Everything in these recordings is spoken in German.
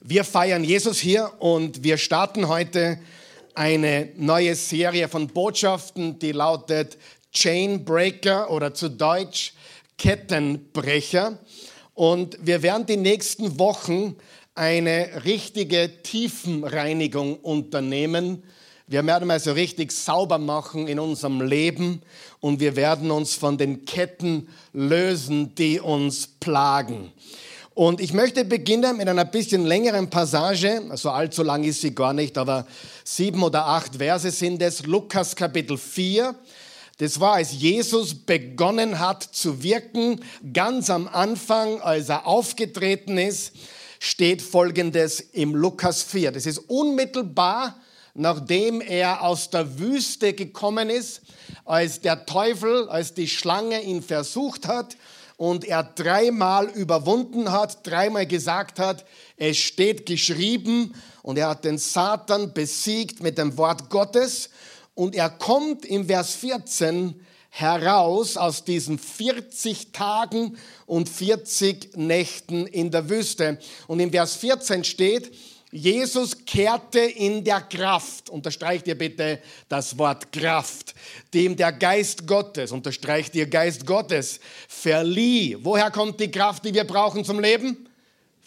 Wir feiern Jesus hier und wir starten heute eine neue Serie von Botschaften, die lautet Chainbreaker oder zu Deutsch Kettenbrecher. Und wir werden die nächsten Wochen eine richtige Tiefenreinigung unternehmen. Wir werden mal so richtig sauber machen in unserem Leben und wir werden uns von den Ketten lösen, die uns plagen. Und ich möchte beginnen mit einer bisschen längeren Passage, so allzu lang ist sie gar nicht, aber sieben oder acht Verse sind es, Lukas Kapitel 4. Das war, als Jesus begonnen hat zu wirken, ganz am Anfang, als er aufgetreten ist, steht Folgendes im Lukas 4. Das ist unmittelbar, nachdem er aus der Wüste gekommen ist, als der Teufel, als die Schlange ihn versucht hat und er dreimal überwunden hat, dreimal gesagt hat, es steht geschrieben und er hat den Satan besiegt mit dem Wort Gottes und er kommt im Vers 14 heraus aus diesen 40 Tagen und 40 Nächten in der Wüste. Und im Vers 14 steht, Jesus kehrte in der Kraft, unterstreicht ihr bitte das Wort Kraft, dem der Geist Gottes, unterstreicht ihr Geist Gottes, verlieh. Woher kommt die Kraft, die wir brauchen zum Leben?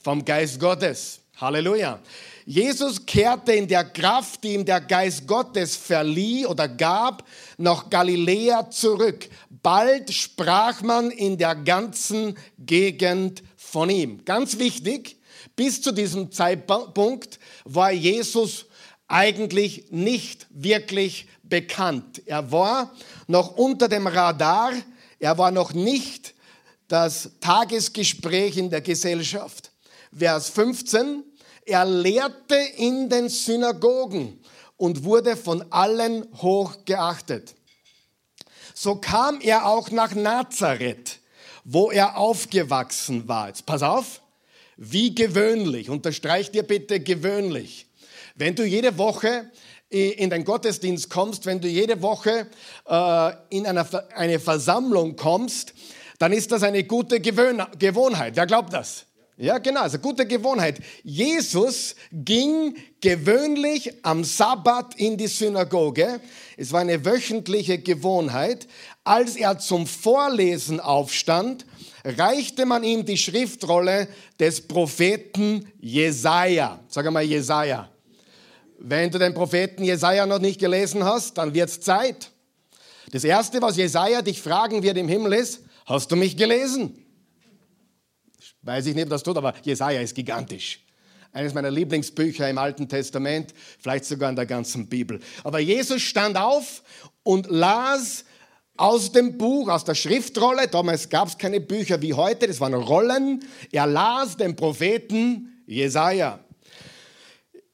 Vom Geist Gottes. Halleluja. Jesus kehrte in der Kraft, die ihm der Geist Gottes verlieh oder gab, nach Galiläa zurück. Bald sprach man in der ganzen Gegend von ihm. Ganz wichtig, bis zu diesem Zeitpunkt war Jesus eigentlich nicht wirklich bekannt. Er war noch unter dem Radar, er war noch nicht das Tagesgespräch in der Gesellschaft. Vers 15, er lehrte in den Synagogen und wurde von allen hoch geachtet. So kam er auch nach Nazareth, wo er aufgewachsen war. Jetzt pass auf, wie gewöhnlich, unterstreich dir bitte gewöhnlich. Wenn du jede Woche in den Gottesdienst kommst, wenn du jede Woche äh, in eine, Versammlung kommst, dann ist das eine gute Gewohnheit. Wer glaubt das? Ja, genau, also gute Gewohnheit. Jesus ging gewöhnlich am Sabbat in die Synagoge. Es war eine wöchentliche Gewohnheit. Als er zum Vorlesen aufstand, reichte man ihm die Schriftrolle des Propheten Jesaja. Sag einmal Jesaja. Wenn du den Propheten Jesaja noch nicht gelesen hast, dann wird's Zeit. Das erste, was Jesaja dich fragen wird im Himmel ist, hast du mich gelesen? Weiß ich nicht, ob das tut, aber Jesaja ist gigantisch. Eines meiner Lieblingsbücher im Alten Testament, vielleicht sogar in der ganzen Bibel. Aber Jesus stand auf und las aus dem Buch, aus der Schriftrolle. Damals gab es keine Bücher wie heute, das waren Rollen. Er las den Propheten Jesaja.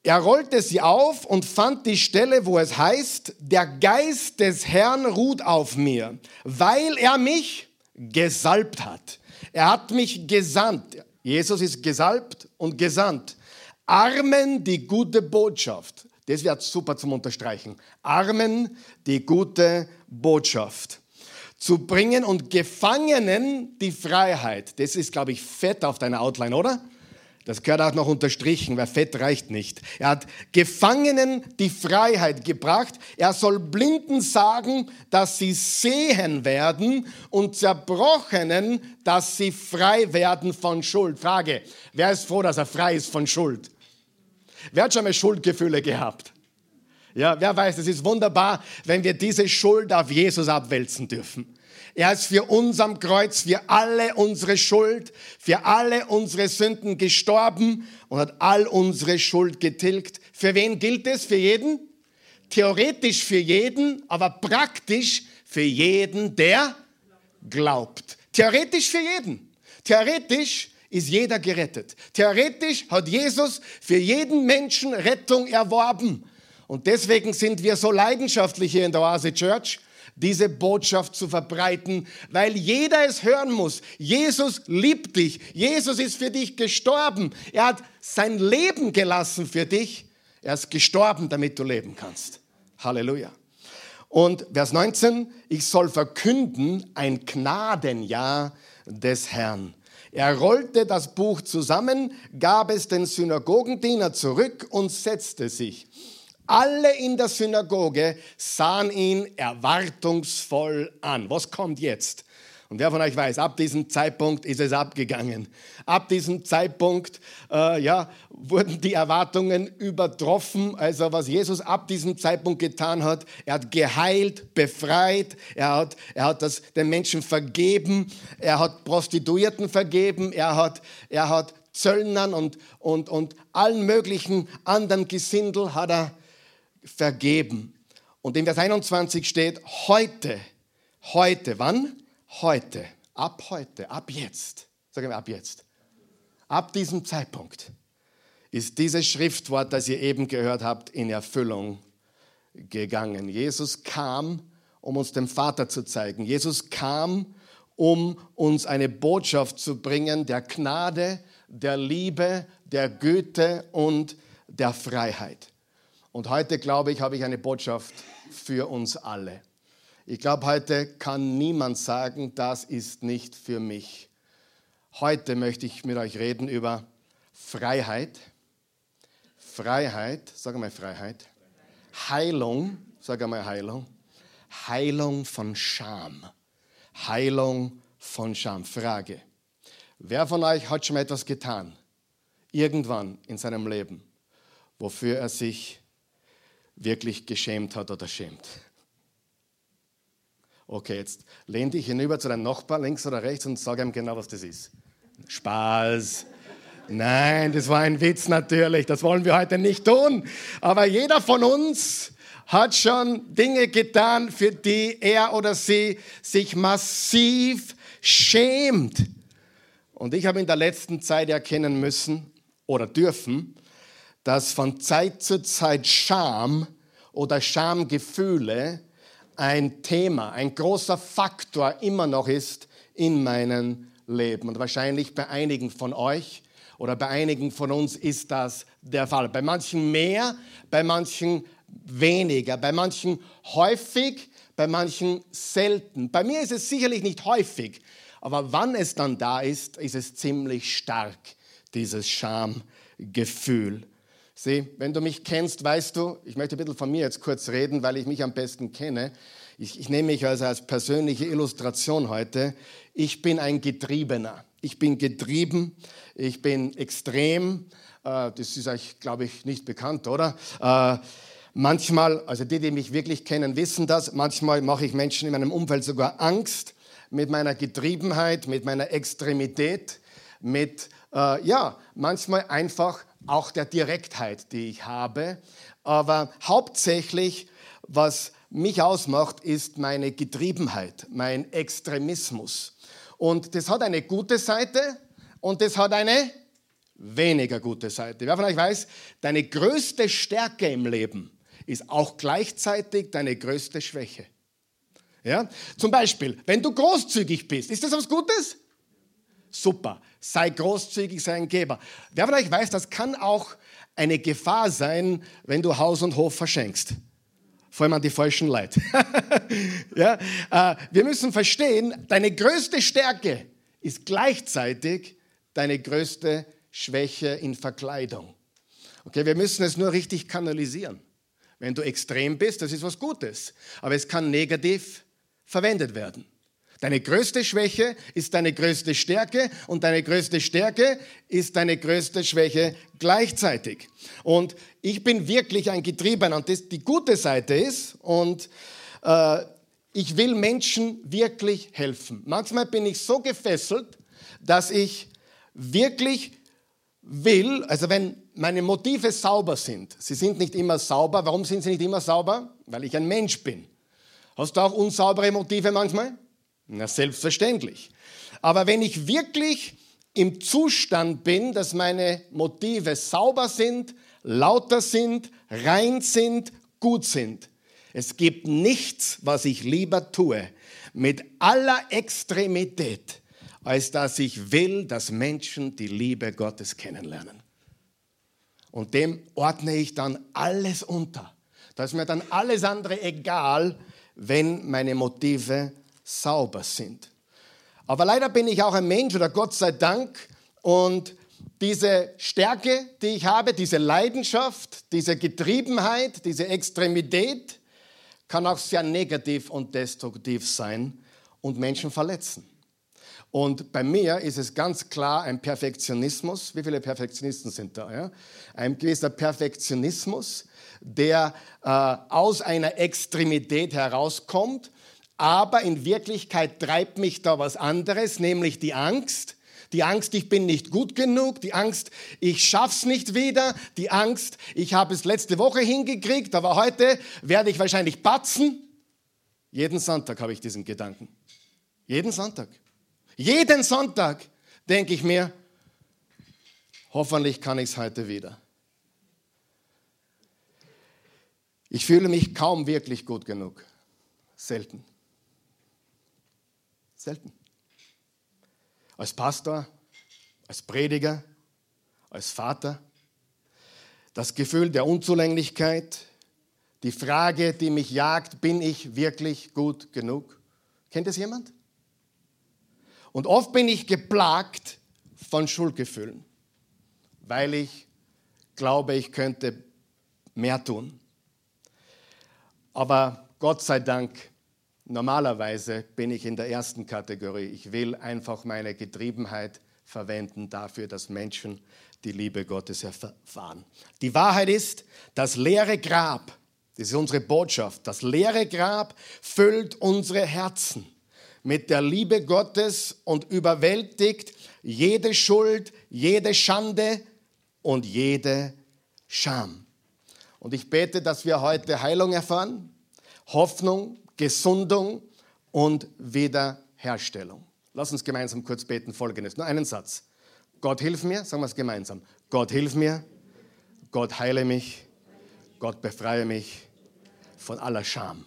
Er rollte sie auf und fand die Stelle, wo es heißt, der Geist des Herrn ruht auf mir, weil er mich gesalbt hat. Er hat mich gesandt. Jesus ist gesalbt und gesandt. Armen die gute Botschaft. Das wird super zum Unterstreichen. Armen die gute Botschaft zu bringen und Gefangenen die Freiheit. Das ist, glaube ich, fett auf deiner Outline, oder? Das gehört auch noch unterstrichen, weil Fett reicht nicht. Er hat Gefangenen die Freiheit gebracht. Er soll Blinden sagen, dass sie sehen werden und Zerbrochenen, dass sie frei werden von Schuld. Frage, wer ist froh, dass er frei ist von Schuld? Wer hat schon mal Schuldgefühle gehabt? Ja, wer weiß, es ist wunderbar, wenn wir diese Schuld auf Jesus abwälzen dürfen. Er ist für uns am Kreuz, für alle unsere Schuld, für alle unsere Sünden gestorben und hat all unsere Schuld getilgt. Für wen gilt es? Für jeden? Theoretisch für jeden, aber praktisch für jeden, der glaubt. Theoretisch für jeden. Theoretisch ist jeder gerettet. Theoretisch hat Jesus für jeden Menschen Rettung erworben. Und deswegen sind wir so leidenschaftlich hier in der Oase Church, diese Botschaft zu verbreiten, weil jeder es hören muss. Jesus liebt dich. Jesus ist für dich gestorben. Er hat sein Leben gelassen für dich. Er ist gestorben, damit du leben kannst. Halleluja. Und Vers 19, ich soll verkünden ein Gnadenjahr des Herrn. Er rollte das Buch zusammen, gab es den Synagogendiener zurück und setzte sich. Alle in der Synagoge sahen ihn erwartungsvoll an. Was kommt jetzt? Und wer von euch weiß, ab diesem Zeitpunkt ist es abgegangen. Ab diesem Zeitpunkt äh, ja, wurden die Erwartungen übertroffen. Also was Jesus ab diesem Zeitpunkt getan hat, er hat geheilt, befreit, er hat, er hat das den Menschen vergeben, er hat Prostituierten vergeben, er hat, er hat Zöllnern und, und, und allen möglichen anderen Gesindel hat er vergeben. Und in Vers 21 steht, heute, heute, wann? heute, ab heute, ab jetzt, sagen wir ab jetzt, ab diesem Zeitpunkt ist dieses Schriftwort, das ihr eben gehört habt, in Erfüllung gegangen. Jesus kam, um uns den Vater zu zeigen. Jesus kam, um uns eine Botschaft zu bringen der Gnade, der Liebe, der Güte und der Freiheit. Und heute, glaube ich, habe ich eine Botschaft für uns alle. Ich glaube, heute kann niemand sagen, das ist nicht für mich. Heute möchte ich mit euch reden über Freiheit. Freiheit, sag mal Freiheit. Heilung, sag mal Heilung. Heilung von Scham. Heilung von Scham. Frage. Wer von euch hat schon mal etwas getan? Irgendwann in seinem Leben, wofür er sich wirklich geschämt hat oder schämt? Okay, jetzt lehn dich hinüber zu deinem Nachbarn links oder rechts und sag ihm genau, was das ist. Spaß. Nein, das war ein Witz natürlich. Das wollen wir heute nicht tun. Aber jeder von uns hat schon Dinge getan, für die er oder sie sich massiv schämt. Und ich habe in der letzten Zeit erkennen müssen oder dürfen, dass von Zeit zu Zeit Scham oder Schamgefühle ein Thema, ein großer Faktor immer noch ist in meinem Leben. Und wahrscheinlich bei einigen von euch oder bei einigen von uns ist das der Fall. Bei manchen mehr, bei manchen weniger, bei manchen häufig, bei manchen selten. Bei mir ist es sicherlich nicht häufig, aber wann es dann da ist, ist es ziemlich stark, dieses Schamgefühl. Sieh, wenn du mich kennst, weißt du, ich möchte ein bisschen von mir jetzt kurz reden, weil ich mich am besten kenne. Ich, ich nehme mich also als persönliche Illustration heute. Ich bin ein Getriebener. Ich bin getrieben, ich bin extrem. Äh, das ist euch, glaube ich, nicht bekannt, oder? Äh, manchmal, also die, die mich wirklich kennen, wissen das. Manchmal mache ich Menschen in meinem Umfeld sogar Angst mit meiner Getriebenheit, mit meiner Extremität, mit, äh, ja, manchmal einfach auch der Direktheit, die ich habe. Aber hauptsächlich, was mich ausmacht, ist meine Getriebenheit, mein Extremismus. Und das hat eine gute Seite und das hat eine weniger gute Seite. Wer von euch weiß, deine größte Stärke im Leben ist auch gleichzeitig deine größte Schwäche. Ja? Zum Beispiel, wenn du großzügig bist, ist das was Gutes? Super. Sei großzügig, sei ein Geber. Wer von euch weiß, das kann auch eine Gefahr sein, wenn du Haus und Hof verschenkst. Vor allem an die falschen Leute. ja? Äh, wir müssen verstehen, deine größte Stärke ist gleichzeitig deine größte Schwäche in Verkleidung. Okay, wir müssen es nur richtig kanalisieren. Wenn du extrem bist, das ist was Gutes, aber es kann negativ verwendet werden. Deine größte Schwäche ist deine größte Stärke und deine größte Stärke ist deine größte Schwäche gleichzeitig. Und ich bin wirklich ein Getriebener und das die gute Seite ist und äh, ich will Menschen wirklich helfen. Manchmal bin ich so gefesselt, dass ich wirklich will, also wenn meine Motive sauber sind, sie sind nicht immer sauber. Warum sind sie nicht immer sauber? Weil ich ein Mensch bin. Hast du auch unsaubere Motive manchmal? Na, selbstverständlich. Aber wenn ich wirklich im Zustand bin, dass meine Motive sauber sind, lauter sind, rein sind, gut sind, es gibt nichts, was ich lieber tue, mit aller Extremität, als dass ich will, dass Menschen die Liebe Gottes kennenlernen. Und dem ordne ich dann alles unter. Da ist mir dann alles andere egal, wenn meine Motive sauber sind. Aber leider bin ich auch ein Mensch oder Gott sei Dank und diese Stärke, die ich habe, diese Leidenschaft, diese Getriebenheit, diese Extremität kann auch sehr negativ und destruktiv sein und Menschen verletzen. Und bei mir ist es ganz klar ein Perfektionismus. Wie viele Perfektionisten sind da? Ja? Ein gewisser Perfektionismus, der äh, aus einer Extremität herauskommt. Aber in Wirklichkeit treibt mich da was anderes, nämlich die Angst. Die Angst, ich bin nicht gut genug. Die Angst, ich schaff's nicht wieder. Die Angst, ich habe es letzte Woche hingekriegt, aber heute werde ich wahrscheinlich batzen. Jeden Sonntag habe ich diesen Gedanken. Jeden Sonntag. Jeden Sonntag denke ich mir, hoffentlich kann ich es heute wieder. Ich fühle mich kaum wirklich gut genug. Selten. Selten. Als Pastor, als Prediger, als Vater. Das Gefühl der Unzulänglichkeit, die Frage, die mich jagt, bin ich wirklich gut genug? Kennt es jemand? Und oft bin ich geplagt von Schuldgefühlen, weil ich glaube, ich könnte mehr tun. Aber Gott sei Dank, normalerweise bin ich in der ersten Kategorie. Ich will einfach meine Getriebenheit verwenden dafür, dass Menschen die Liebe Gottes erfahren. Die Wahrheit ist, das leere Grab, das ist unsere Botschaft, das leere Grab füllt unsere Herzen mit der Liebe Gottes und überwältigt jede Schuld, jede Schande und jede Scham. Und ich bete, dass wir heute Heilung erfahren, Hoffnung, Gesundung und Wiederherstellung. Lass uns gemeinsam kurz beten. Folgendes, nur einen Satz. Gott hilf mir, sagen wir es gemeinsam. Gott hilf mir, Gott heile mich, Gott befreie mich von aller Scham.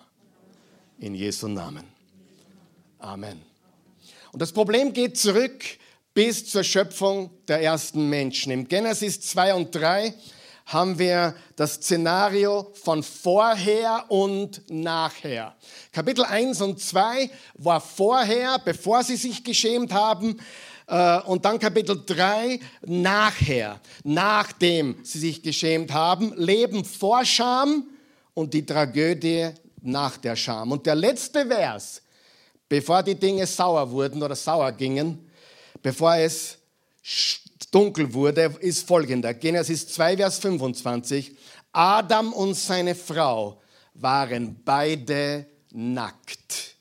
In Jesu Namen. Amen. Und das Problem geht zurück bis zur Schöpfung der ersten Menschen. Im Genesis 2 und 3 haben wir das Szenario von vorher und nachher. Kapitel 1 und 2 war vorher, bevor sie sich geschämt haben. Äh, und dann Kapitel 3 nachher, nachdem sie sich geschämt haben. Leben vor Scham und die Tragödie nach der Scham. Und der letzte Vers bevor die Dinge sauer wurden oder sauer gingen, bevor es dunkel wurde, ist folgender. Genesis 2, Vers 25. Adam und seine Frau waren beide nackt.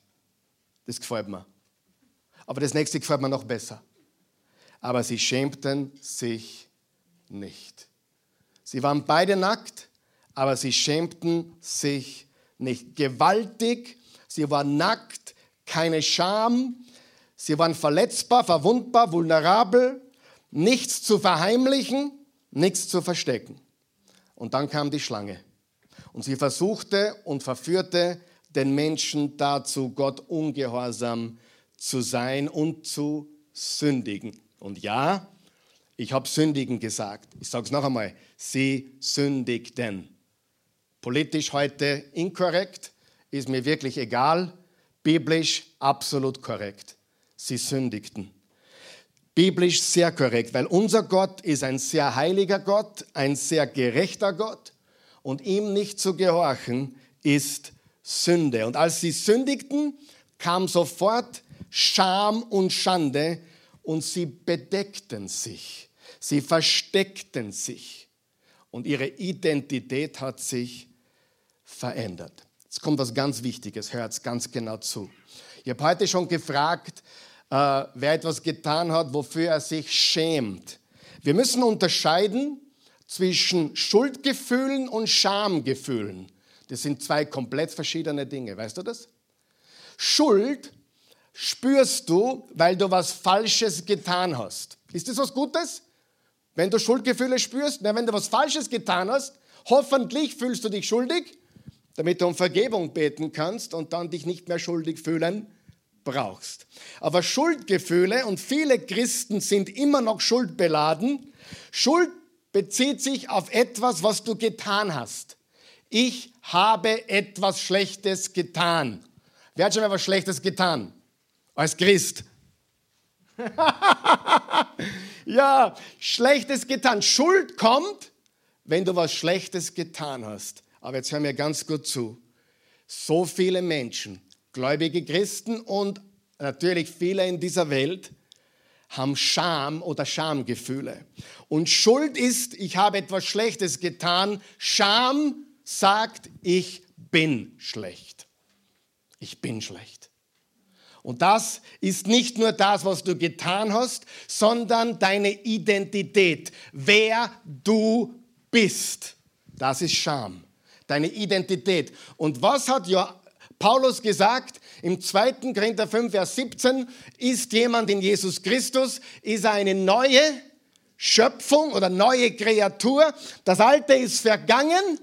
Das gefällt mir. Aber das nächste gefällt mir noch besser. Aber sie schämten sich nicht. Sie waren beide nackt, aber sie schämten sich nicht. Gewaltig, sie waren nackt, keine Scham. Sie waren verletzbar, verwundbar, vulnerabel, nichts zu verheimlichen, nichts zu verstecken. Und dann kam die Schlange. Und sie versuchte und verführte den Menschen dazu, Gott ungehorsam zu sein und zu sündigen. Und ja, ich habe sündigen gesagt. Ich sage es noch einmal, sie sündigten. Politisch heute inkorrekt, ist mir wirklich egal biblisch absolut korrekt. Sie sündigten. Biblisch sehr korrekt, weil unser Gott ist ein sehr heiliger Gott, ein sehr gerechter Gott und ihm nicht zu gehorchen ist Sünde. Und als sie sündigten, kam sofort Scham und Schande und sie bedeckten sich, sie versteckten sich und ihre Identität hat sich verändert. Jetzt kommt was ganz Wichtiges, hört ganz genau zu. Ich habe heute schon gefragt, äh, wer etwas getan hat, wofür er sich schämt. Wir müssen unterscheiden zwischen Schuldgefühlen und Schamgefühlen. Das sind zwei komplett verschiedene Dinge, weißt du das? Schuld spürst du, weil du was Falsches getan hast. Ist das was Gutes? Wenn du Schuldgefühle spürst, na, wenn du was Falsches getan hast, hoffentlich fühlst du dich schuldig damit du um Vergebung beten kannst und dann dich nicht mehr schuldig fühlen brauchst. Aber Schuldgefühle, und viele Christen sind immer noch schuldbeladen, Schuld bezieht sich auf etwas, was du getan hast. Ich habe etwas Schlechtes getan. Wer hat schon etwas Schlechtes getan? Als Christ. ja, Schlechtes getan. Schuld kommt, wenn du was Schlechtes getan hast. Aber jetzt hör mir ganz gut zu. So viele Menschen, gläubige Christen und natürlich viele in dieser Welt, haben Scham oder Schamgefühle. Und Schuld ist, ich habe etwas Schlechtes getan. Scham sagt, ich bin schlecht. Ich bin schlecht. Und das ist nicht nur das, was du getan hast, sondern deine Identität, wer du bist. Das ist Scham, deine Identität. Und was hat Paulus gesagt im 2. Korinther 5, Vers 17, ist jemand in Jesus Christus, ist er eine neue Schöpfung oder neue Kreatur. Das Alte ist vergangen,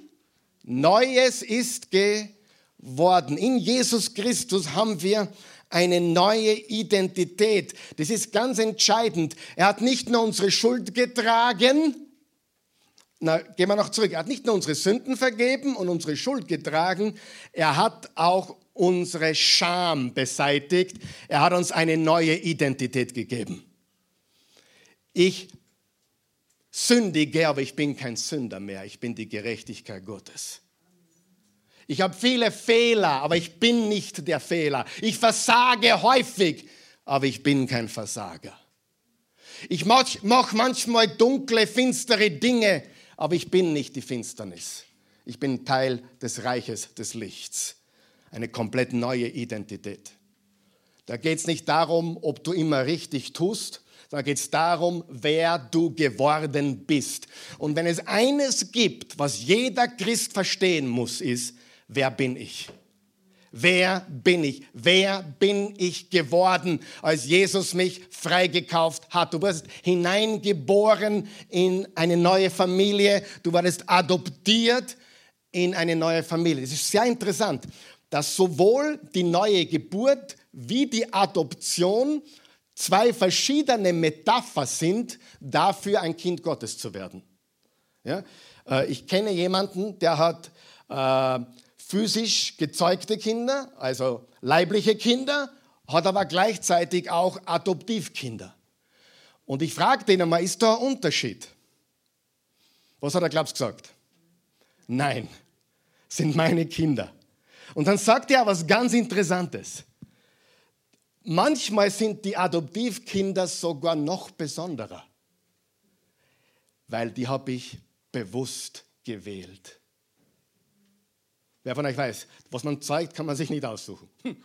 Neues ist geworden. In Jesus Christus haben wir eine neue Identität. Das ist ganz entscheidend. Er hat nicht nur unsere Schuld getragen, na, gehen wir noch zurück. Er hat nicht nur unsere Sünden vergeben und unsere Schuld getragen, er hat auch unsere Scham beseitigt. Er hat uns eine neue Identität gegeben. Ich sündige, aber ich bin kein Sünder mehr. Ich bin die Gerechtigkeit Gottes. Ich habe viele Fehler, aber ich bin nicht der Fehler. Ich versage häufig, aber ich bin kein Versager. Ich mache manchmal dunkle, finstere Dinge, aber ich bin nicht die Finsternis. Ich bin Teil des Reiches des Lichts. Eine komplett neue Identität. Da geht es nicht darum, ob du immer richtig tust, da geht es darum, wer du geworden bist. Und wenn es eines gibt, was jeder Christ verstehen muss, ist, wer bin ich? Wer bin ich? Wer bin ich geworden, als Jesus mich freigekauft hat? Du wirst hineingeboren in eine neue Familie. Du wurdest adoptiert in eine neue Familie. Es ist sehr interessant, dass sowohl die neue Geburt wie die Adoption zwei verschiedene Metapher sind, dafür ein Kind Gottes zu werden. Ja? Äh, ich kenne jemanden, der hat äh, physisch gezeugte Kinder, also leibliche Kinder, hat aber gleichzeitig auch Adoptivkinder. Und ich fragte ihn einmal, ist da ein Unterschied? Was hat er, glaubst gesagt? Nein, sind meine Kinder. Und dann sagt er was ganz Interessantes. Manchmal sind die Adoptivkinder sogar noch besonderer, weil die habe ich bewusst gewählt. Wer von euch weiß, was man zeigt, kann man sich nicht aussuchen. Hm.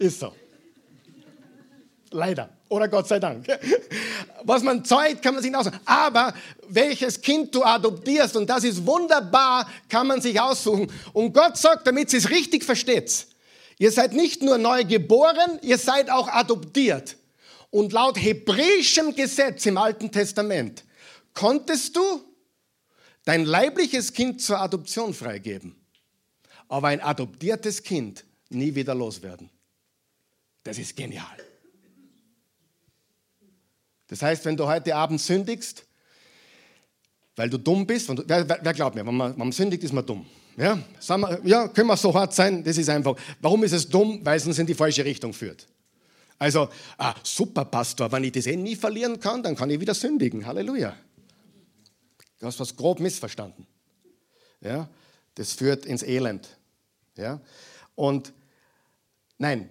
Ist so. Leider. Oder Gott sei Dank. Was man zeigt, kann man sich nicht aussuchen. Aber welches Kind du adoptierst, und das ist wunderbar, kann man sich aussuchen. Und Gott sagt, damit sie es richtig versteht, ihr seid nicht nur neu geboren, ihr seid auch adoptiert. Und laut hebräischem Gesetz im Alten Testament konntest du dein leibliches Kind zur Adoption freigeben, aber ein adoptiertes Kind nie wieder loswerden. Das ist genial. Das heißt, wenn du heute Abend sündigst, weil du dumm bist, du, wer, wer, glaubt mir, wenn man, wenn man sündigt, ist man dumm. Ja? Wir, ja, können wir so hart sein? Das ist einfach. Warum ist es dumm? Weil es uns in die falsche Richtung führt. Also, ah, super Pastor, wenn ich das eh nie verlieren kann, dann kann ich wieder sündigen. Halleluja. Du hast was grob missverstanden. Ja? Das führt ins Elend. Ja? Und nein,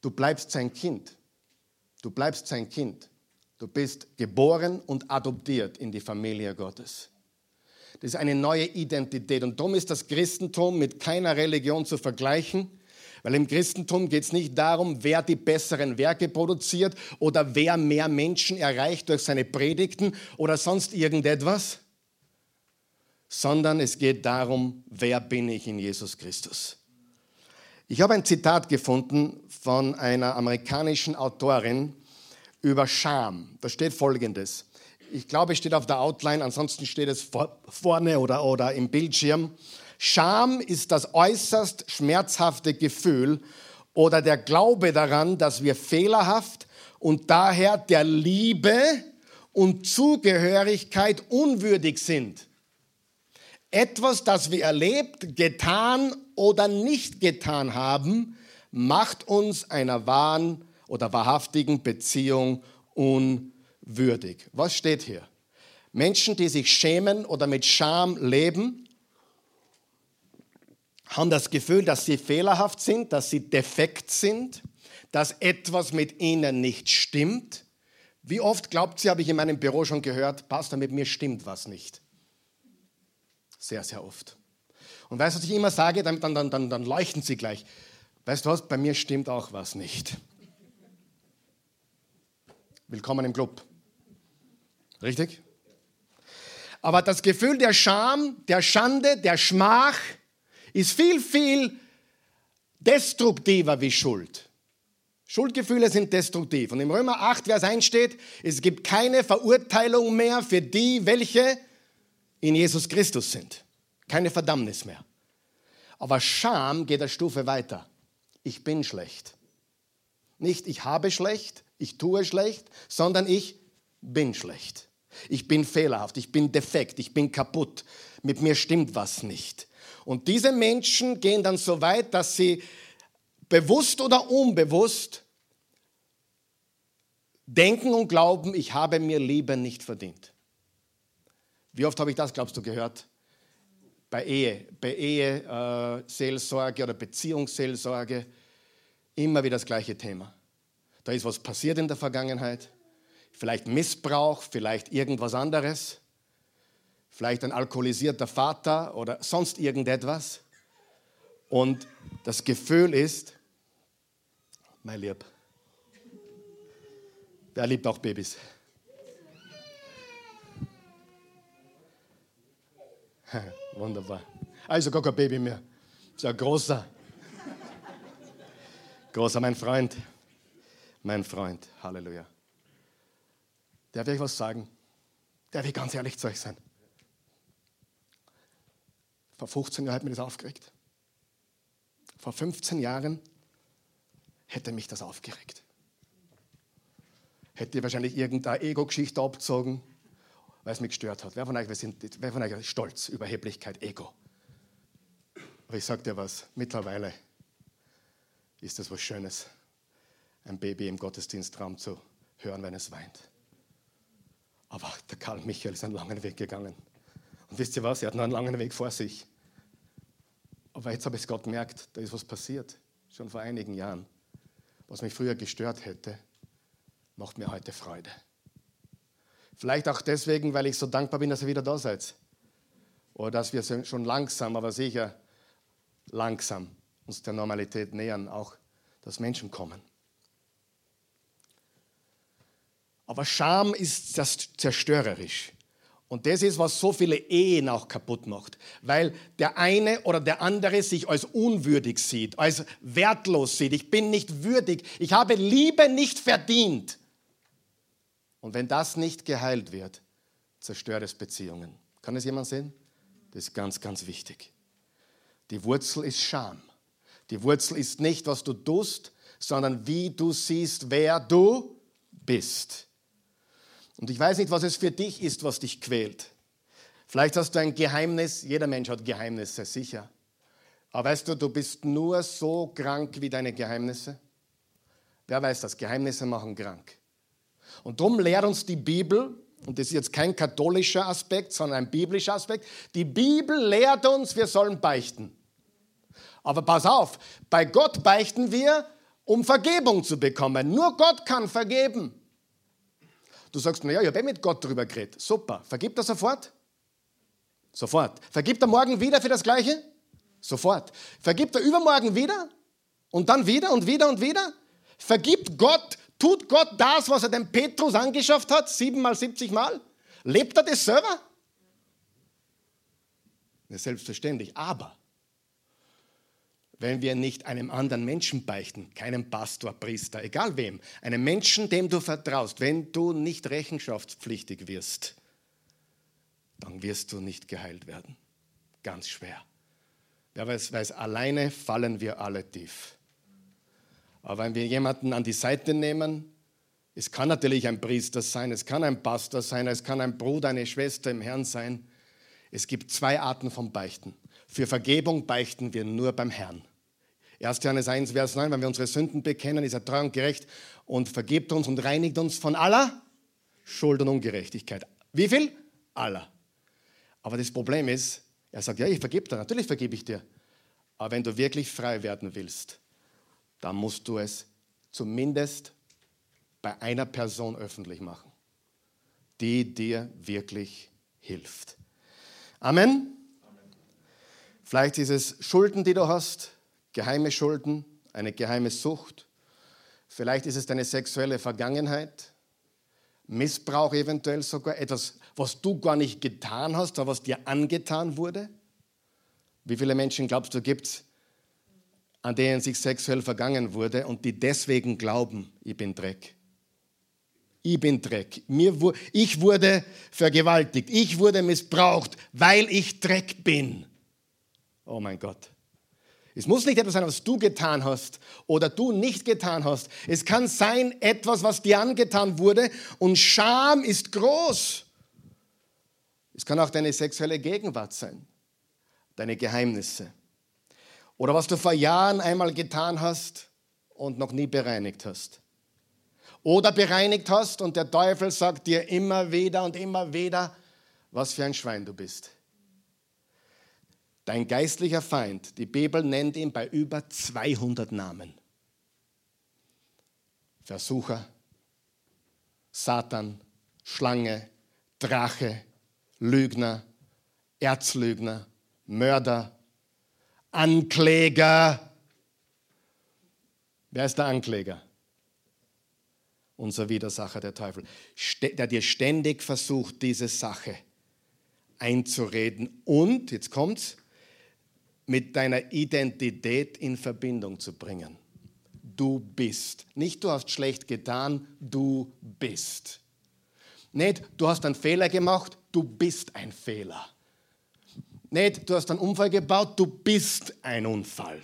du bleibst sein Kind. Du bleibst sein Kind. Du bist geboren und adoptiert in die Familie Gottes. Das ist eine neue Identität. Und darum ist das Christentum mit keiner Religion zu vergleichen, weil im Christentum geht es nicht darum, wer die besseren Werke produziert oder wer mehr Menschen erreicht durch seine Predigten oder sonst irgendetwas, sondern es geht darum, wer bin ich in Jesus Christus. Ich habe ein Zitat gefunden von einer amerikanischen Autorin über Scham. Da steht folgendes. Ich glaube, es steht auf der Outline, ansonsten steht es vorne oder, oder im Bildschirm. Scham ist das äußerst schmerzhafte Gefühl oder der Glaube daran, dass wir fehlerhaft und daher der Liebe und Zugehörigkeit unwürdig sind. Etwas, das wir erlebt, getan oder nicht getan haben, macht uns einer wahren oder wahrhaftigen Beziehung unwürdig. Was steht hier? Menschen, die sich schämen oder mit Scham leben, haben das Gefühl, dass sie fehlerhaft sind, dass sie defekt sind, dass etwas mit ihnen nicht stimmt. Wie oft glaubt sie, habe ich in meinem Büro schon gehört, Pastor, mit mir stimmt was nicht. Sehr, sehr oft. Und weißt du, was ich immer sage? Dann, dann, dann, dann leuchten sie gleich. Weißt du was? Bei mir stimmt auch was nicht. Willkommen im Club. Richtig? Aber das Gefühl der Scham, der Schande, der Schmach ist viel, viel destruktiver wie Schuld. Schuldgefühle sind destruktiv. Und im Römer 8, Vers 1 steht, es gibt keine Verurteilung mehr für die, welche in Jesus Christus sind. Keine Verdammnis mehr. Aber Scham geht eine Stufe weiter. Ich bin schlecht. Nicht ich habe schlecht, ich tue schlecht, sondern ich bin schlecht. Ich bin fehlerhaft, ich bin defekt, ich bin kaputt. Mit mir stimmt was nicht. Und diese Menschen gehen dann so weit, dass sie bewusst oder unbewusst denken und glauben, ich habe mir Liebe nicht verdient. Wie oft habe ich das, glaubst du, gehört? Bei Ehe, bei Ehe, äh, oder Beziehungsseelsorge, immer wieder das gleiche Thema. Da ist was passiert in der Vergangenheit, vielleicht Missbrauch, vielleicht irgendwas anderes, vielleicht ein alkoholisierter Vater oder sonst irgendetwas. Und das Gefühl ist, mein Lieb, wer liebt auch Babys? Wunderbar. Also gar kein Baby mehr. So ein großer. Großer, mein Freund. Mein Freund. Halleluja. Darf ich was sagen? Darf ich ganz ehrlich zu euch sein? Vor 15 Jahren hat mich das aufgeregt. Vor 15 Jahren hätte mich das aufgeregt. Hätte wahrscheinlich irgendeine Ego-Geschichte abgezogen weil es mich gestört hat. Wer von euch, sind, wer von euch ist stolz, Überheblichkeit, Ego? Aber ich sage dir was, mittlerweile ist es was Schönes, ein Baby im Gottesdienstraum zu hören, wenn es weint. Aber der Karl Michael ist einen langen Weg gegangen. Und wisst ihr was? Er hat noch einen langen Weg vor sich. Aber jetzt habe ich es Gott gemerkt, da ist was passiert, schon vor einigen Jahren. Was mich früher gestört hätte, macht mir heute Freude. Vielleicht auch deswegen, weil ich so dankbar bin, dass ihr wieder da seid. Oder dass wir schon langsam, aber sicher langsam uns der Normalität nähern, auch dass Menschen kommen. Aber Scham ist zerstörerisch. Und das ist, was so viele Ehen auch kaputt macht. Weil der eine oder der andere sich als unwürdig sieht, als wertlos sieht. Ich bin nicht würdig. Ich habe Liebe nicht verdient. Und wenn das nicht geheilt wird, zerstört es Beziehungen. Kann es jemand sehen? Das ist ganz, ganz wichtig. Die Wurzel ist Scham. Die Wurzel ist nicht, was du tust, sondern wie du siehst, wer du bist. Und ich weiß nicht, was es für dich ist, was dich quält. Vielleicht hast du ein Geheimnis, jeder Mensch hat Geheimnisse, sicher. Aber weißt du, du bist nur so krank wie deine Geheimnisse. Wer weiß das? Geheimnisse machen krank. Und darum lehrt uns die Bibel, und das ist jetzt kein katholischer Aspekt, sondern ein biblischer Aspekt, die Bibel lehrt uns, wir sollen beichten. Aber pass auf, bei Gott beichten wir, um Vergebung zu bekommen. Nur Gott kann vergeben. Du sagst, naja, ich habe eh mit Gott drüber geredet. Super. Vergibt er sofort? Sofort. Vergibt er morgen wieder für das Gleiche? Sofort. Vergibt er übermorgen wieder? Und dann wieder und wieder und wieder? Vergibt Gott Tut Gott das, was er dem Petrus angeschafft hat, siebenmal, siebzig Mal? Lebt er das selber? Ja, selbstverständlich. Aber wenn wir nicht einem anderen Menschen beichten, keinem Pastor, Priester, egal wem, einem Menschen, dem du vertraust, wenn du nicht rechenschaftspflichtig wirst, dann wirst du nicht geheilt werden. Ganz schwer. Wer weiß, weiß alleine fallen wir alle tief. Aber wenn wir jemanden an die Seite nehmen, es kann natürlich ein Priester sein, es kann ein Pastor sein, es kann ein Bruder, eine Schwester im Herrn sein. Es gibt zwei Arten von Beichten. Für Vergebung beichten wir nur beim Herrn. 1. Johannes 1, Vers 9, wenn wir unsere Sünden bekennen, ist er treu und gerecht und vergibt uns und reinigt uns von aller Schuld und Ungerechtigkeit. Wie viel? Aller. Aber das Problem ist, er sagt, ja, ich vergebe dir, natürlich vergebe ich dir. Aber wenn du wirklich frei werden willst, dann musst du es zumindest bei einer Person öffentlich machen, die dir wirklich hilft. Amen. Vielleicht ist es Schulden, die du hast, geheime Schulden, eine geheime Sucht. Vielleicht ist es deine sexuelle Vergangenheit, Missbrauch eventuell sogar, etwas, was du gar nicht getan hast, aber was dir angetan wurde. Wie viele Menschen glaubst du gibt es, an denen sich sexuell vergangen wurde und die deswegen glauben, ich bin Dreck? Ich bin Dreck. Mir, ich wurde vergewaltigt. Ich wurde missbraucht, weil ich Dreck bin. Oh mein Gott. Es muss nicht etwas sein, was du getan hast oder du nicht getan hast. Es kann sein etwas, was dir angetan wurde und Scham ist groß. Es kann auch deine sexuelle Gegenwart sein, deine Geheimnisse oder was du vor Jahren einmal getan hast und noch nie bereinigt hast. Oder bereinigt hast und der Teufel sagt dir immer wieder und immer wieder, was für ein Schwein du bist. Dein geistlicher Feind, die Bibel nennt ihn bei über 200 Namen. Versucher, Satan, Schlange, Drache, Lügner, Erzlügner, Mörder, Ankläger. Wer ist der Ankläger? Unser Widersacher, der Teufel, der dir ständig versucht, diese Sache einzureden und, jetzt kommt's, mit deiner Identität in Verbindung zu bringen. Du bist. Nicht du hast schlecht getan, du bist. Nicht du hast einen Fehler gemacht, du bist ein Fehler. Nicht du hast einen Unfall gebaut, du bist ein Unfall.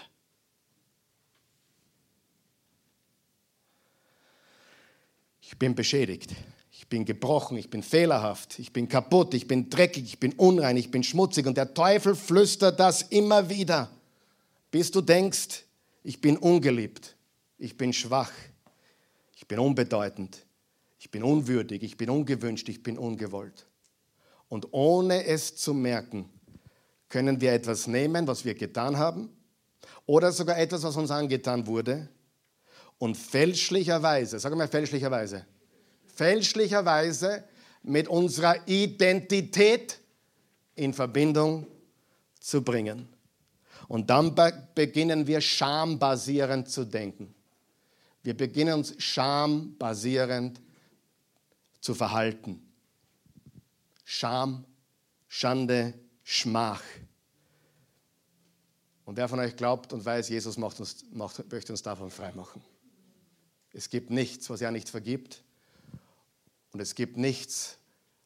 Ich bin beschädigt bin gebrochen, ich bin fehlerhaft, ich bin kaputt, ich bin dreckig, ich bin unrein, ich bin schmutzig. Und der Teufel flüstert das immer wieder, bis du denkst, ich bin ungeliebt, ich bin schwach, ich bin unbedeutend, ich bin unwürdig, ich bin ungewünscht, ich bin ungewollt. Und ohne es zu merken, können wir etwas nehmen, was wir getan haben, oder sogar etwas, was uns angetan wurde, und fälschlicherweise, sag mal fälschlicherweise, fälschlicherweise mit unserer Identität in Verbindung zu bringen. Und dann beginnen wir schambasierend zu denken. Wir beginnen uns schambasierend zu verhalten. Scham, Schande, Schmach. Und wer von euch glaubt und weiß, Jesus macht uns, macht, möchte uns davon freimachen. Es gibt nichts, was er nicht vergibt. Und es gibt nichts,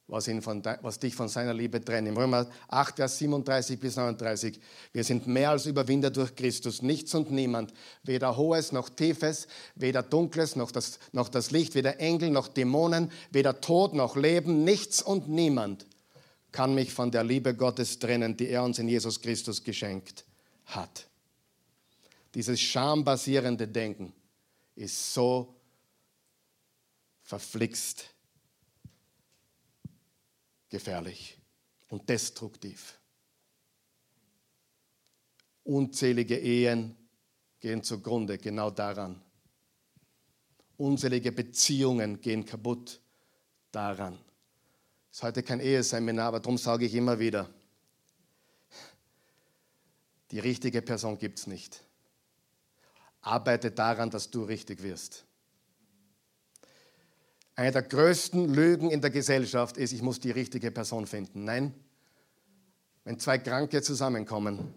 was, von, was, dich von seiner Liebe trennt. Im Römer 8, Vers 37 bis 39. Wir sind mehr als Überwinder durch Christus. Nichts und niemand, weder Hohes noch Tiefes, weder Dunkles noch das, noch das Licht, weder Engel noch Dämonen, weder Tod noch Leben. Nichts und niemand kann mich von der Liebe Gottes trennen, die er uns in Jesus Christus geschenkt hat. Dieses schambasierende Denken ist so verflixt gefährlich und destruktiv. Unzählige Ehen gehen zugrunde genau daran. Unzählige Beziehungen gehen kaputt daran. Ist heute kein Eheseminar, aber darum sage ich immer wieder, die richtige Person gibt es nicht. Arbeite daran, dass du richtig wirst. Eine der größten Lügen in der Gesellschaft ist, ich muss die richtige Person finden. Nein, wenn zwei Kranke zusammenkommen,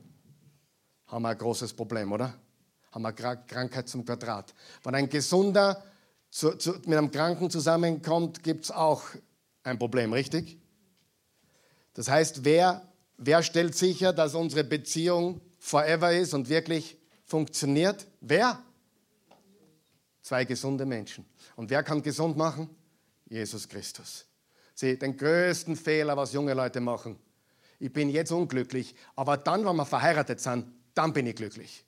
haben wir ein großes Problem, oder? Haben wir Krankheit zum Quadrat. Wenn ein Gesunder zu, zu, mit einem Kranken zusammenkommt, gibt es auch ein Problem, richtig? Das heißt, wer, wer stellt sicher, dass unsere Beziehung forever ist und wirklich funktioniert? Wer? Zwei gesunde Menschen. Und wer kann gesund machen? Jesus Christus. Sieh, den größten Fehler, was junge Leute machen. Ich bin jetzt unglücklich, aber dann, wenn wir verheiratet sind, dann bin ich glücklich.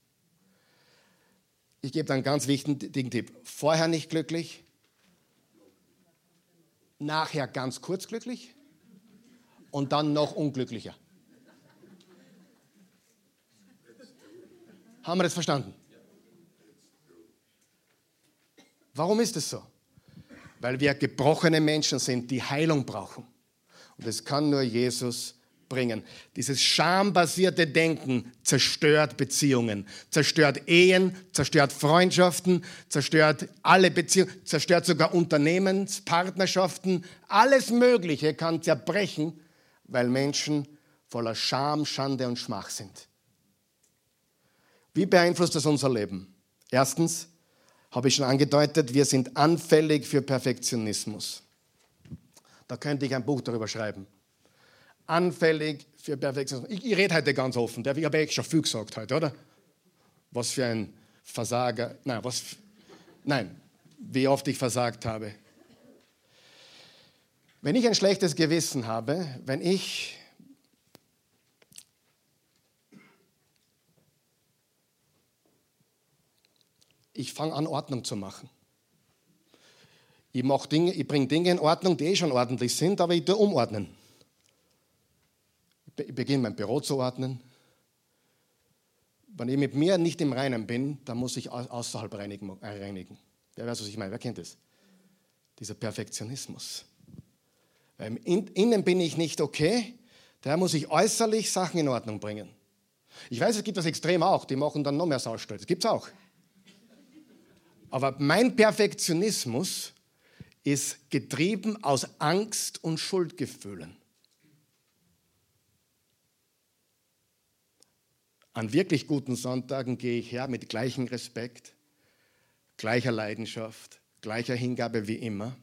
Ich gebe einen ganz wichtigen Tipp. Vorher nicht glücklich, nachher ganz kurz glücklich und dann noch unglücklicher. Haben wir das verstanden? Warum ist es so? Weil wir gebrochene Menschen sind, die Heilung brauchen. Und das kann nur Jesus bringen. Dieses schambasierte Denken zerstört Beziehungen, zerstört Ehen, zerstört Freundschaften, zerstört alle Beziehungen, zerstört sogar Unternehmenspartnerschaften. Alles Mögliche kann zerbrechen, weil Menschen voller Scham, Schande und Schmach sind. Wie beeinflusst das unser Leben? Erstens, habe ich schon angedeutet, wir sind anfällig für Perfektionismus. Da könnte ich ein Buch darüber schreiben. Anfällig für Perfektionismus. Ich, ich rede heute ganz offen. Ich habe echt schon viel gesagt heute, oder? Was für ein Versager. Nein, was, nein, wie oft ich versagt habe. Wenn ich ein schlechtes Gewissen habe, wenn ich ich fange an, Ordnung zu machen. Ich, ich bringe Dinge in Ordnung, die eh schon ordentlich sind, aber ich tue umordnen. Beginne mein Büro zu ordnen. Wenn ich mit mir nicht im Reinen bin, dann muss ich außerhalb reinigen. reinigen. Wer weiß, was ich meine? Wer kennt das? Dieser Perfektionismus. Weil innen bin ich nicht okay, daher muss ich äußerlich Sachen in Ordnung bringen. Ich weiß, es gibt das Extrem auch, die machen dann noch mehr Saustall. Das gibt es auch. Aber mein Perfektionismus ist getrieben aus Angst und Schuldgefühlen. An wirklich guten Sonntagen gehe ich her mit gleichem Respekt, gleicher Leidenschaft, gleicher Hingabe wie immer.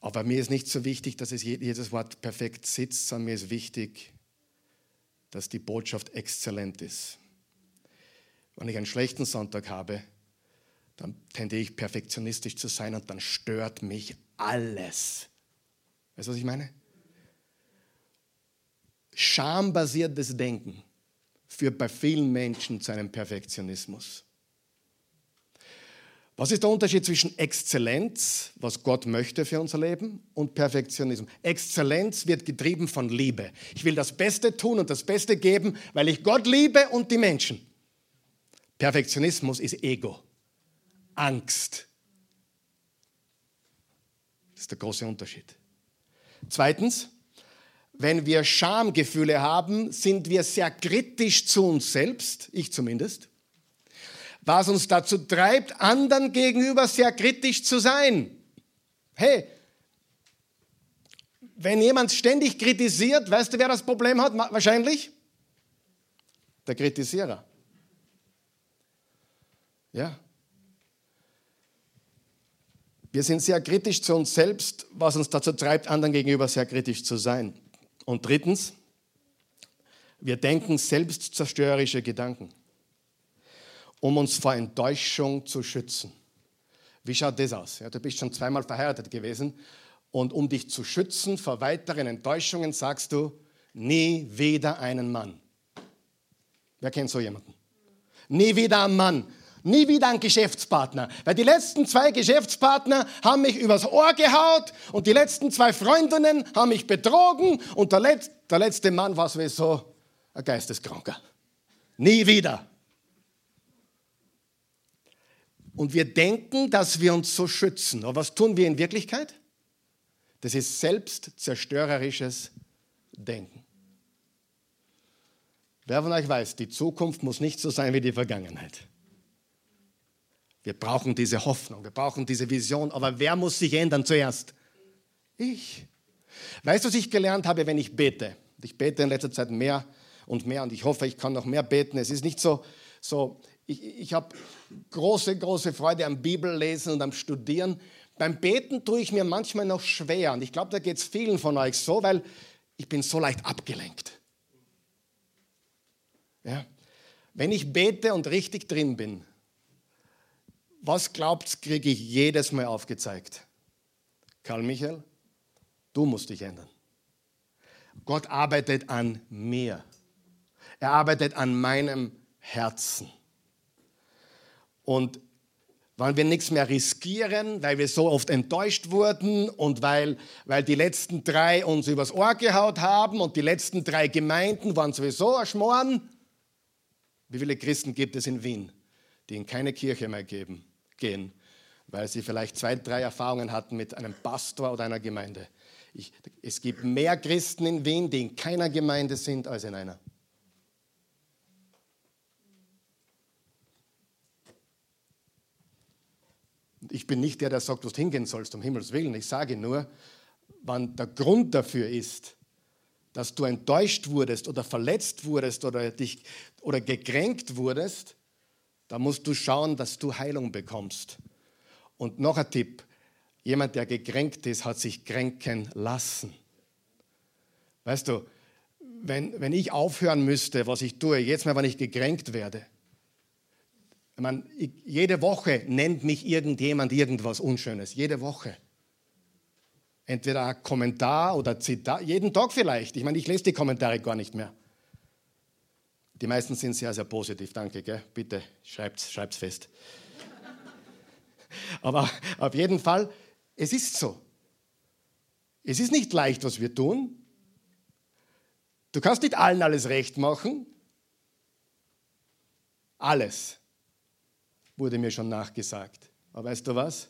Aber mir ist nicht so wichtig, dass es jedes Wort perfekt sitzt, sondern mir ist wichtig, dass die Botschaft exzellent ist. Wenn ich einen schlechten Sonntag habe, dann tendiere ich perfektionistisch zu sein und dann stört mich alles. Weißt du, was ich meine? Schambasiertes Denken führt bei vielen Menschen zu einem Perfektionismus. Was ist der Unterschied zwischen Exzellenz, was Gott möchte für unser Leben, und Perfektionismus? Exzellenz wird getrieben von Liebe. Ich will das Beste tun und das Beste geben, weil ich Gott liebe und die Menschen. Perfektionismus ist Ego, Angst. Das ist der große Unterschied. Zweitens, wenn wir Schamgefühle haben, sind wir sehr kritisch zu uns selbst, ich zumindest, was uns dazu treibt, anderen gegenüber sehr kritisch zu sein. Hey, wenn jemand ständig kritisiert, weißt du, wer das Problem hat? Wahrscheinlich der Kritisierer. Ja. Wir sind sehr kritisch zu uns selbst, was uns dazu treibt, anderen gegenüber sehr kritisch zu sein. Und drittens, wir denken selbstzerstörerische Gedanken, um uns vor Enttäuschung zu schützen. Wie schaut das aus? Ja, du bist schon zweimal verheiratet gewesen und um dich zu schützen vor weiteren Enttäuschungen sagst du, nie wieder einen Mann. Wer kennt so jemanden? Nie wieder einen Mann. Nie wieder ein Geschäftspartner. Weil die letzten zwei Geschäftspartner haben mich übers Ohr gehaut und die letzten zwei Freundinnen haben mich betrogen und der, Letz der letzte Mann war sowieso ein Geisteskranker. Nie wieder. Und wir denken, dass wir uns so schützen. Aber was tun wir in Wirklichkeit? Das ist selbstzerstörerisches Denken. Wer von euch weiß, die Zukunft muss nicht so sein wie die Vergangenheit. Wir brauchen diese Hoffnung, wir brauchen diese Vision, aber wer muss sich ändern zuerst? Ich. Weißt du, was ich gelernt habe, wenn ich bete? Ich bete in letzter Zeit mehr und mehr und ich hoffe, ich kann noch mehr beten. Es ist nicht so, so ich, ich habe große, große Freude am Bibellesen und am Studieren. Beim Beten tue ich mir manchmal noch schwer und ich glaube, da geht es vielen von euch so, weil ich bin so leicht abgelenkt. Ja? Wenn ich bete und richtig drin bin, was glaubt, kriege ich jedes Mal aufgezeigt? Karl Michael, du musst dich ändern. Gott arbeitet an mir. Er arbeitet an meinem Herzen. Und weil wir nichts mehr riskieren, weil wir so oft enttäuscht wurden und weil, weil die letzten drei uns übers Ohr gehaut haben und die letzten drei Gemeinden waren sowieso erschmoren. Wie viele Christen gibt es in Wien, die in keine Kirche mehr geben, gehen, weil sie vielleicht zwei, drei Erfahrungen hatten mit einem Pastor oder einer Gemeinde? Ich, es gibt mehr Christen in Wien, die in keiner Gemeinde sind, als in einer. Ich bin nicht der, der sagt, wo du hingehen sollst, um Himmels Willen. Ich sage nur, wann der Grund dafür ist, dass du enttäuscht wurdest oder verletzt wurdest oder, dich, oder gekränkt wurdest, da musst du schauen, dass du Heilung bekommst. Und noch ein Tipp, jemand, der gekränkt ist, hat sich kränken lassen. Weißt du, wenn, wenn ich aufhören müsste, was ich tue, jetzt mal, wenn ich gekränkt werde, ich meine, jede Woche nennt mich irgendjemand irgendwas Unschönes. Jede Woche. Entweder ein Kommentar oder Zitat, jeden Tag vielleicht. Ich meine, ich lese die Kommentare gar nicht mehr. Die meisten sind sehr, sehr positiv. Danke, gell? bitte schreibt's, schreibt's fest. Aber auf jeden Fall, es ist so. Es ist nicht leicht, was wir tun. Du kannst nicht allen alles recht machen. Alles wurde mir schon nachgesagt. Aber weißt du was?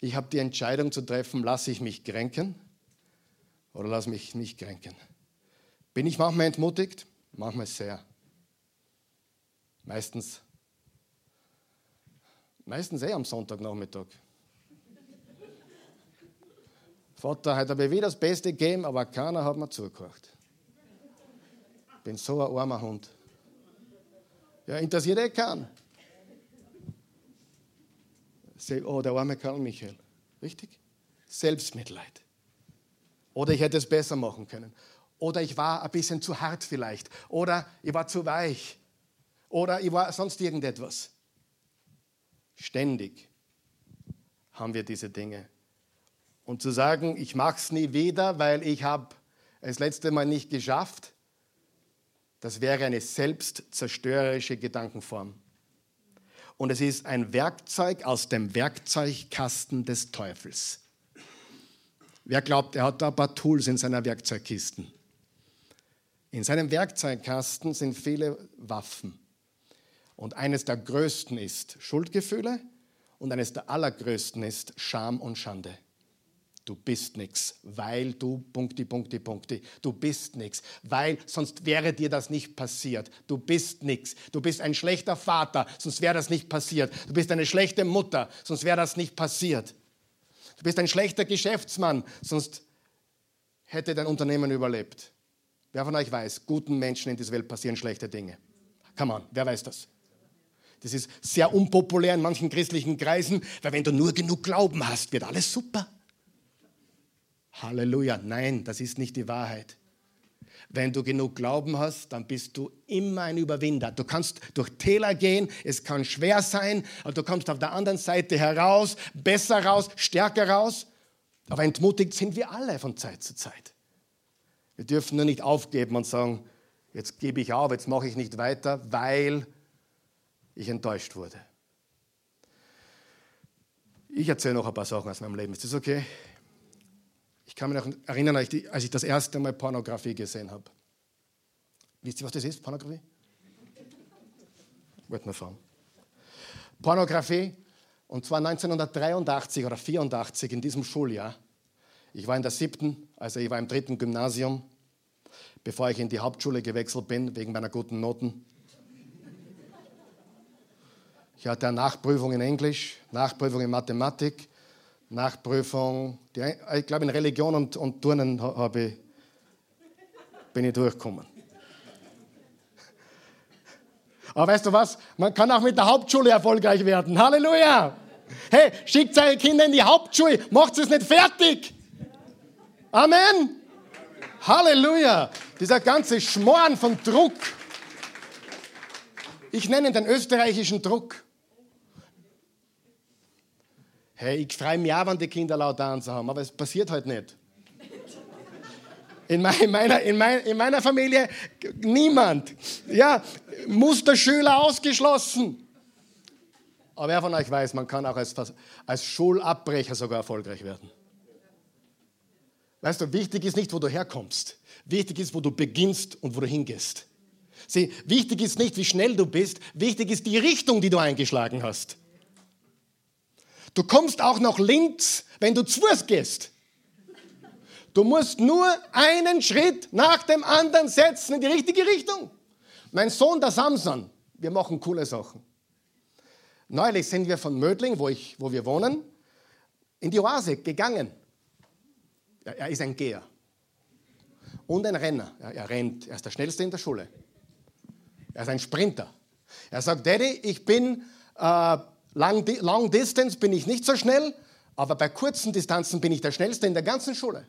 Ich habe die Entscheidung zu treffen, lasse ich mich kränken oder lasse mich nicht kränken. Bin ich manchmal entmutigt? Manchmal sehr. Meistens. Meistens eh am Sonntagnachmittag. Vater, heute habe ich wieder das Beste gegeben, aber keiner hat mir zugehört. Bin so ein armer Hund. Ja, interessiert eh keinen. Oh, der arme Karl Michael. Richtig? Selbstmitleid. Oder ich hätte es besser machen können. Oder ich war ein bisschen zu hart vielleicht. Oder ich war zu weich. Oder ich war sonst irgendetwas. Ständig haben wir diese Dinge. Und zu sagen, ich mache es nie wieder, weil ich habe es letzte Mal nicht geschafft, das wäre eine selbstzerstörerische Gedankenform und es ist ein Werkzeug aus dem Werkzeugkasten des Teufels. Wer glaubt, er hat da ein paar Tools in seiner Werkzeugkisten? In seinem Werkzeugkasten sind viele Waffen. Und eines der größten ist Schuldgefühle und eines der allergrößten ist Scham und Schande. Du bist nichts, weil du Punkti, Punkti, Punkti. Du bist nichts, weil sonst wäre dir das nicht passiert. Du bist nichts. Du bist ein schlechter Vater, sonst wäre das nicht passiert. Du bist eine schlechte Mutter, sonst wäre das nicht passiert. Du bist ein schlechter Geschäftsmann, sonst hätte dein Unternehmen überlebt. Wer von euch weiß, guten Menschen in dieser Welt passieren schlechte Dinge? Come on, wer weiß das? Das ist sehr unpopulär in manchen christlichen Kreisen, weil wenn du nur genug Glauben hast, wird alles super. Halleluja. Nein, das ist nicht die Wahrheit. Wenn du genug Glauben hast, dann bist du immer ein Überwinder. Du kannst durch Täler gehen, es kann schwer sein, aber du kommst auf der anderen Seite heraus, besser raus, stärker raus. Aber entmutigt sind wir alle von Zeit zu Zeit. Wir dürfen nur nicht aufgeben und sagen, jetzt gebe ich auf, jetzt mache ich nicht weiter, weil ich enttäuscht wurde. Ich erzähle noch ein paar Sachen aus meinem Leben. Ist das okay? Ich kann mich noch erinnern, als ich das erste Mal Pornografie gesehen habe. Wisst ihr, was das ist, Pornografie? Wollte mal fragen. Pornografie, und zwar 1983 oder 84 in diesem Schuljahr. Ich war in der siebten, also ich war im dritten Gymnasium, bevor ich in die Hauptschule gewechselt bin, wegen meiner guten Noten. Ich hatte eine Nachprüfung in Englisch, Nachprüfung in Mathematik, Nachprüfung, die, ich glaube in Religion und, und Turnen ich, bin ich durchgekommen. Aber weißt du was? Man kann auch mit der Hauptschule erfolgreich werden. Halleluja! Hey, schickt eure Kinder in die Hauptschule, macht es nicht fertig. Amen. Halleluja! Dieser ganze Schmoren von Druck. Ich nenne den österreichischen Druck. Hey, ich freue mich auch, wenn die Kinder laut tanzen haben, aber es passiert halt nicht. In meiner, in, meiner, in meiner Familie niemand. Ja, Musterschüler ausgeschlossen. Aber wer von euch weiß, man kann auch als, als Schulabbrecher sogar erfolgreich werden. Weißt du, wichtig ist nicht, wo du herkommst. Wichtig ist, wo du beginnst und wo du hingehst. Sieh, wichtig ist nicht, wie schnell du bist. Wichtig ist die Richtung, die du eingeschlagen hast. Du kommst auch noch links, wenn du zu Fuß gehst. Du musst nur einen Schritt nach dem anderen setzen in die richtige Richtung. Mein Sohn, der Samson, wir machen coole Sachen. Neulich sind wir von Mödling, wo, ich, wo wir wohnen, in die Oase gegangen. Er, er ist ein Geher und ein Renner. Er, er rennt, er ist der Schnellste in der Schule. Er ist ein Sprinter. Er sagt, Daddy, ich bin äh, long, long Distance bin ich nicht so schnell, aber bei kurzen Distanzen bin ich der Schnellste in der ganzen Schule.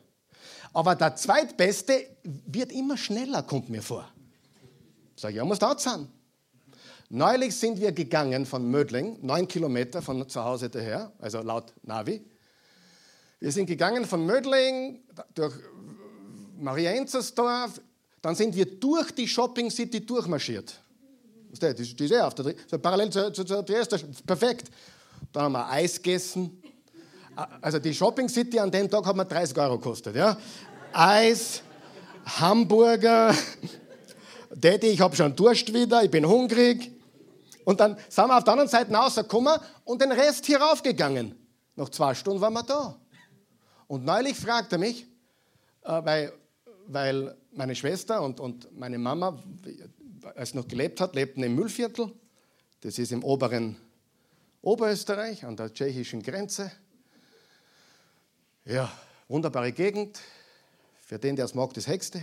Aber der Zweitbeste wird immer schneller, kommt mir vor. Sag ich, ja, muss dort sein. Neulich sind wir gegangen von Mödling, neun Kilometer von zu Hause daher, also laut Navi. Wir sind gegangen von Mödling durch Marienzersdorf, dann sind wir durch die Shopping City durchmarschiert. Das ist eh auf der, so parallel zur, zur, zur Triester, perfekt. Dann haben wir Eis gegessen. Also die Shopping City an dem Tag hat mir 30 Euro gekostet. Ja? Eis, Hamburger, Daddy, ich habe schon Durst wieder, ich bin hungrig. Und dann sind wir auf der anderen Seite rausgekommen und den Rest hier raufgegangen. Nach zwei Stunden waren wir da. Und neulich fragte er mich, äh, weil, weil meine Schwester und, und meine Mama, als sie noch gelebt hat, lebten im Müllviertel. Das ist im oberen Oberösterreich an der tschechischen Grenze. Ja, wunderbare Gegend. Für den, der es mag, das Hexte.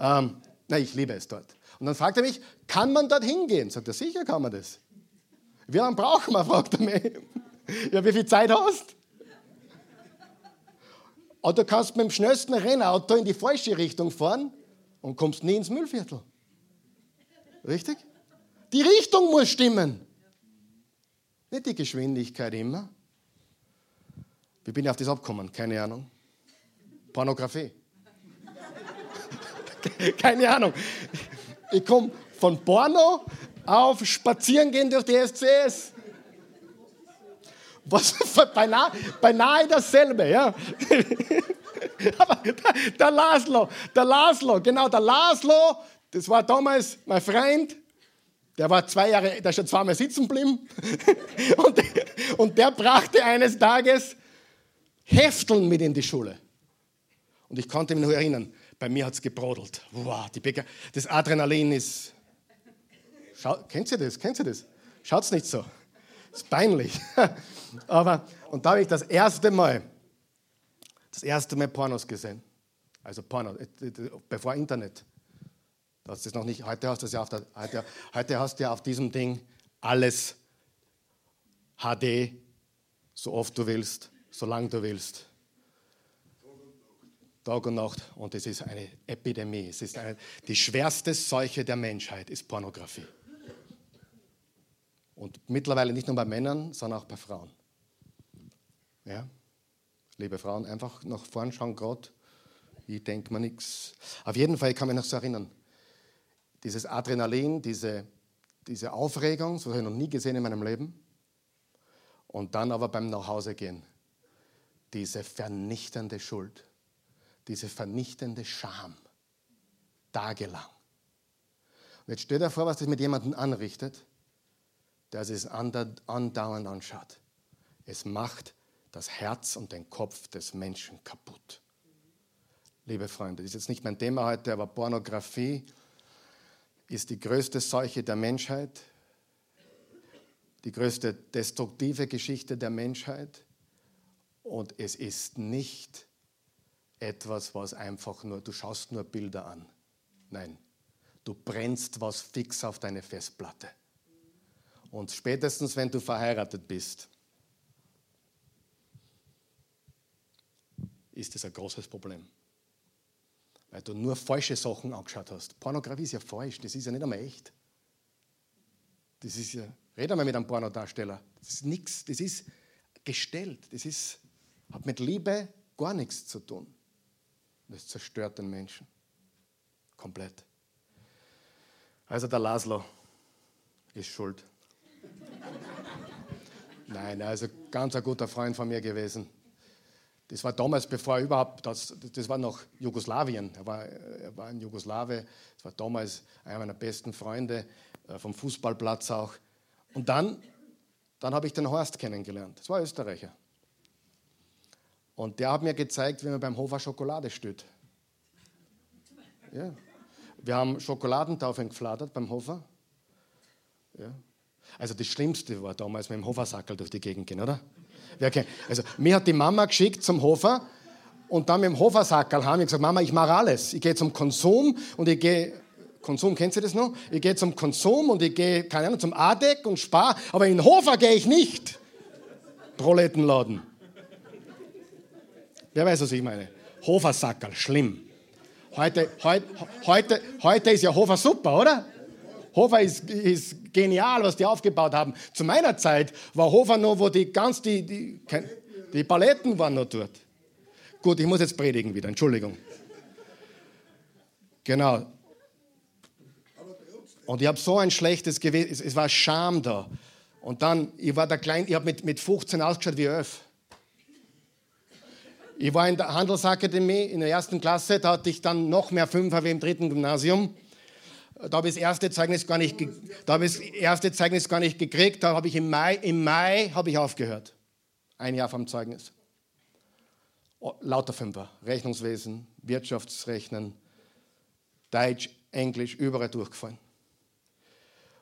Ähm, na, ich liebe es dort. Und dann fragt er mich, kann man dort hingehen? Sagt er, sicher kann man das. Wie lange brauchen wir, fragt er mich. Ja, wie viel Zeit hast Oder kannst mit dem schnellsten Rennauto in die falsche Richtung fahren und kommst nie ins Müllviertel. Richtig? Die Richtung muss stimmen. Nicht die Geschwindigkeit immer. Wie bin ich auf das abgekommen? Keine Ahnung. Pornografie. Keine Ahnung. Ich komme von Porno auf Spazierengehen durch die SCS. Was beinahe, beinahe dasselbe, ja. Aber der, der Laszlo, der Laszlo, genau, der Laszlo, das war damals mein Freund, der war zwei Jahre, der ist schon zweimal sitzen geblieben. Und, und der brachte eines Tages Hefteln mit in die Schule. Und ich konnte mich noch erinnern, bei mir hat es gebrodelt. Wow, die Bege das Adrenalin ist. Schau, kennt ihr das? Kennt ihr das? Schaut's nicht so. Das ist peinlich. Aber, und da habe ich das erste Mal, das erste Mal Pornos gesehen. Also Porno, äh, bevor Internet. Das ist noch nicht, heute hast du ja auf der, heute, heute hast du ja auf diesem Ding alles HD, so oft du willst, solange du willst. Tag und Nacht. Und es ist eine Epidemie. Es ist eine, die schwerste Seuche der Menschheit ist Pornografie. Und mittlerweile nicht nur bei Männern, sondern auch bei Frauen. Ja? Liebe Frauen, einfach nach vorn schauen, Gott. Ich denke mir nichts. Auf jeden Fall kann ich mich noch so erinnern. Dieses Adrenalin, diese, diese Aufregung, so habe ich noch nie gesehen in meinem Leben. Und dann aber beim Nachhausegehen, diese vernichtende Schuld diese vernichtende Scham. Tagelang. Und jetzt stell dir vor, was das mit jemandem anrichtet, der es andauernd anschaut. Es macht das Herz und den Kopf des Menschen kaputt. Liebe Freunde, das ist jetzt nicht mein Thema heute, aber Pornografie ist die größte Seuche der Menschheit, die größte destruktive Geschichte der Menschheit und es ist nicht etwas, was einfach nur, du schaust nur Bilder an. Nein, du brennst was fix auf deine Festplatte. Und spätestens, wenn du verheiratet bist, ist das ein großes Problem. Weil du nur falsche Sachen angeschaut hast. Pornografie ist ja falsch, das ist ja nicht einmal echt. Das ist ja, red einmal mit einem Pornodarsteller. Das ist nichts, das ist gestellt. Das ist, hat mit Liebe gar nichts zu tun. Das zerstört den Menschen. Komplett. Also der Laszlo ist schuld. Nein, also ganz ein guter Freund von mir gewesen. Das war damals, bevor er überhaupt, das, das war noch Jugoslawien. Er war, er war in Jugoslawe. Das war damals einer meiner besten Freunde, äh, vom Fußballplatz auch. Und dann, dann habe ich den Horst kennengelernt. Das war Österreicher. Und der hat mir gezeigt, wie man beim Hofer Schokolade stüt. Ja. Wir haben Schokoladentaufen gefladert beim Hofer. Ja. Also das Schlimmste war damals mit dem Hofersackel durch die Gegend gehen, oder? Also mir hat die Mama geschickt zum Hofer und dann mit dem Hofersackel haben wir gesagt, Mama, ich mache alles. Ich gehe zum Konsum und ich gehe, Konsum, kennst du das noch? Ich gehe zum Konsum und ich gehe, keine Ahnung, zum ADEC und spar, aber in den Hofer gehe ich nicht. Proletenladen. Wer weiß, was ich meine? Hofersackerl, schlimm. Heute, heute, heute, heute ist ja Hofer super, oder? Hofer ist, ist genial, was die aufgebaut haben. Zu meiner Zeit war Hofer noch, wo die ganz die, die, die Paletten waren noch dort. Gut, ich muss jetzt predigen wieder, Entschuldigung. Genau. Und ich habe so ein schlechtes Gewissen, es war Scham da. Und dann, ich war der Klein, ich habe mit, mit 15 ausgeschaut wie 11. Ich war in der Handelsakademie in der ersten Klasse, da hatte ich dann noch mehr Fünfer wie im dritten Gymnasium. Da habe ich das erste Zeugnis gar nicht, da habe ich das erste Zeugnis gar nicht gekriegt. Da habe ich im Mai, im Mai habe ich aufgehört. Ein Jahr vom Zeugnis. Lauter Fünfer. Rechnungswesen, Wirtschaftsrechnen, Deutsch, Englisch, überall durchgefallen.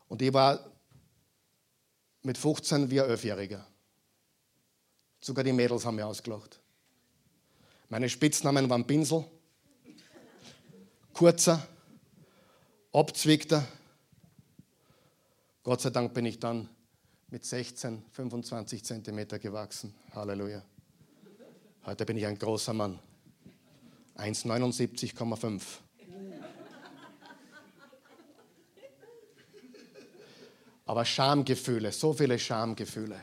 Und ich war mit 15 wie ein Elfjähriger. Sogar die Mädels haben mich ausgelacht. Meine Spitznamen waren Pinsel, Kurzer, abzwickte. Gott sei Dank bin ich dann mit 16, 25 Zentimeter gewachsen. Halleluja. Heute bin ich ein großer Mann. 1,79,5. Aber Schamgefühle, so viele Schamgefühle.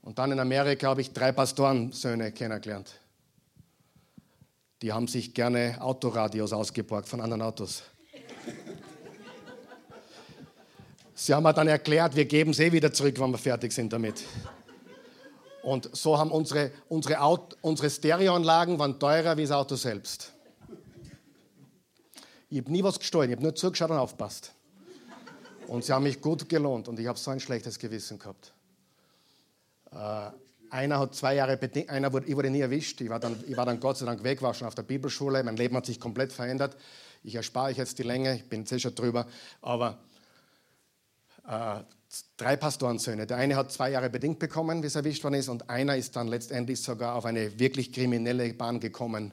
Und dann in Amerika habe ich drei Pastorensöhne kennengelernt. Die haben sich gerne Autoradios ausgeborgt von anderen Autos. Sie haben mir dann erklärt, wir geben es eh wieder zurück, wenn wir fertig sind damit. Und so haben unsere, unsere, unsere Stereoanlagen waren teurer wie das Auto selbst. Ich habe nie was gestohlen, ich habe nur zugeschaut und aufpasst. Und sie haben mich gut gelohnt und ich habe so ein schlechtes Gewissen gehabt. Äh, einer hat zwei Jahre einer wurde, ich wurde nie erwischt. Ich war, dann, ich war dann Gott sei Dank weg, war schon auf der Bibelschule. Mein Leben hat sich komplett verändert. Ich erspare euch jetzt die Länge, ich bin jetzt schon drüber. Aber äh, drei Pastorensöhne. Der eine hat zwei Jahre bedingt bekommen, bis er erwischt worden ist, und einer ist dann letztendlich sogar auf eine wirklich kriminelle Bahn gekommen.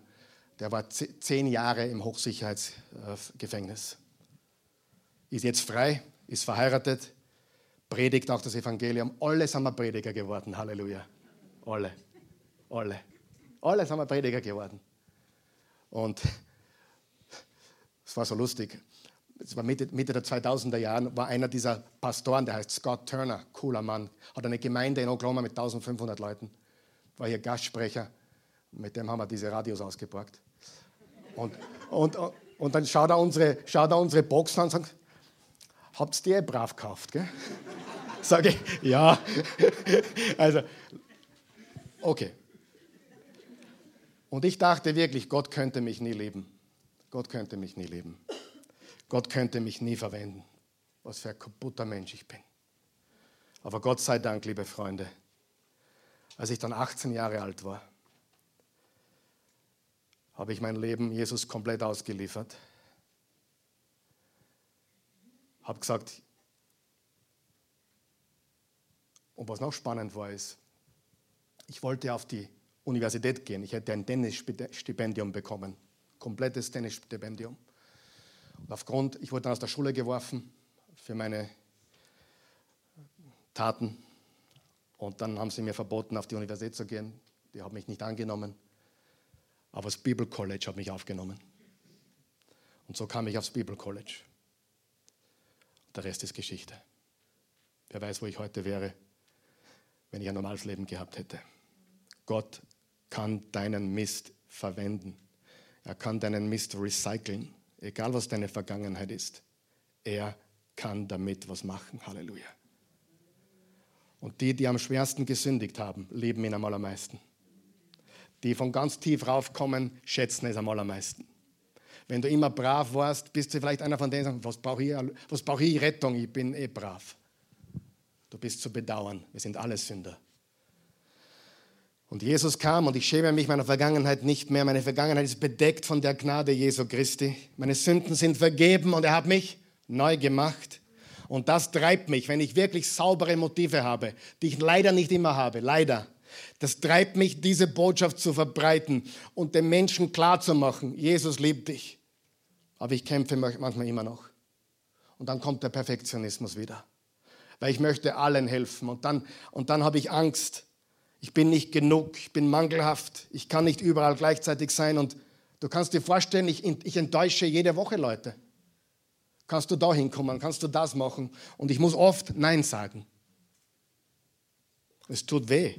Der war zehn Jahre im Hochsicherheitsgefängnis. Ist jetzt frei, ist verheiratet, predigt auch das Evangelium. Alle sind wir Prediger geworden. Halleluja. Alle. Alle. Alle sind wir Prediger geworden. Und es war so lustig es war Mitte, Mitte der 2000er Jahre, war einer dieser Pastoren, der heißt Scott Turner, cooler Mann, hat eine Gemeinde in Oklahoma mit 1500 Leuten, war hier Gastsprecher, mit dem haben wir diese Radios ausgeborgt. Und, und, und dann schaut er unsere, schaut er unsere Boxen an und sagt, habt ihr eh brav gekauft, gell? Sage ich, ja. Also, okay. Und ich dachte wirklich, Gott könnte mich nie lieben. Gott könnte mich nie lieben. Gott könnte mich nie verwenden. Was für ein kaputter Mensch ich bin. Aber Gott sei Dank, liebe Freunde, als ich dann 18 Jahre alt war, habe ich mein Leben Jesus komplett ausgeliefert. Habe gesagt, und was noch spannend war, ist, ich wollte auf die Universität gehen. Ich hätte ein Tennisstipendium bekommen, komplettes Tennisstipendium. Und aufgrund, ich wurde dann aus der Schule geworfen für meine Taten. Und dann haben sie mir verboten, auf die Universität zu gehen. Die haben mich nicht angenommen. Aber das Bible College hat mich aufgenommen. Und so kam ich aufs Bible College. Und der Rest ist Geschichte. Wer weiß, wo ich heute wäre, wenn ich ein normales Leben gehabt hätte. Gott kann deinen Mist verwenden. Er kann deinen Mist recyceln, egal was deine Vergangenheit ist. Er kann damit was machen. Halleluja. Und die, die am schwersten gesündigt haben, lieben ihn am allermeisten. Die von ganz tief raufkommen, schätzen es am allermeisten. Wenn du immer brav warst, bist du vielleicht einer von denen, die sagen, was brauche ich, was ich Rettung? Ich bin eh brav. Du bist zu bedauern. Wir sind alle Sünder. Und Jesus kam und ich schäme mich meiner Vergangenheit nicht mehr. Meine Vergangenheit ist bedeckt von der Gnade Jesu Christi. Meine Sünden sind vergeben und er hat mich neu gemacht. Und das treibt mich, wenn ich wirklich saubere Motive habe, die ich leider nicht immer habe, leider. Das treibt mich, diese Botschaft zu verbreiten und den Menschen klarzumachen, Jesus liebt dich. Aber ich kämpfe manchmal immer noch. Und dann kommt der Perfektionismus wieder. Weil ich möchte allen helfen. Und dann, und dann habe ich Angst. Ich bin nicht genug, ich bin mangelhaft, ich kann nicht überall gleichzeitig sein. Und du kannst dir vorstellen, ich, ich enttäusche jede Woche Leute. Kannst du da hinkommen, kannst du das machen? Und ich muss oft Nein sagen. Es tut weh.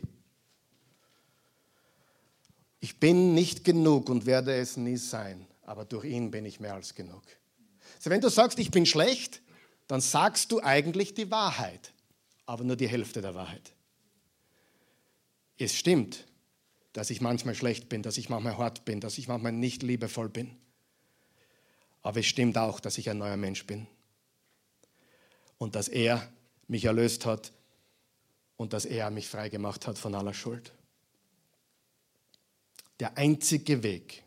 Ich bin nicht genug und werde es nie sein, aber durch ihn bin ich mehr als genug. Also wenn du sagst, ich bin schlecht, dann sagst du eigentlich die Wahrheit, aber nur die Hälfte der Wahrheit. Es stimmt, dass ich manchmal schlecht bin, dass ich manchmal hart bin, dass ich manchmal nicht liebevoll bin. Aber es stimmt auch, dass ich ein neuer Mensch bin. Und dass er mich erlöst hat und dass er mich frei gemacht hat von aller Schuld. Der einzige Weg,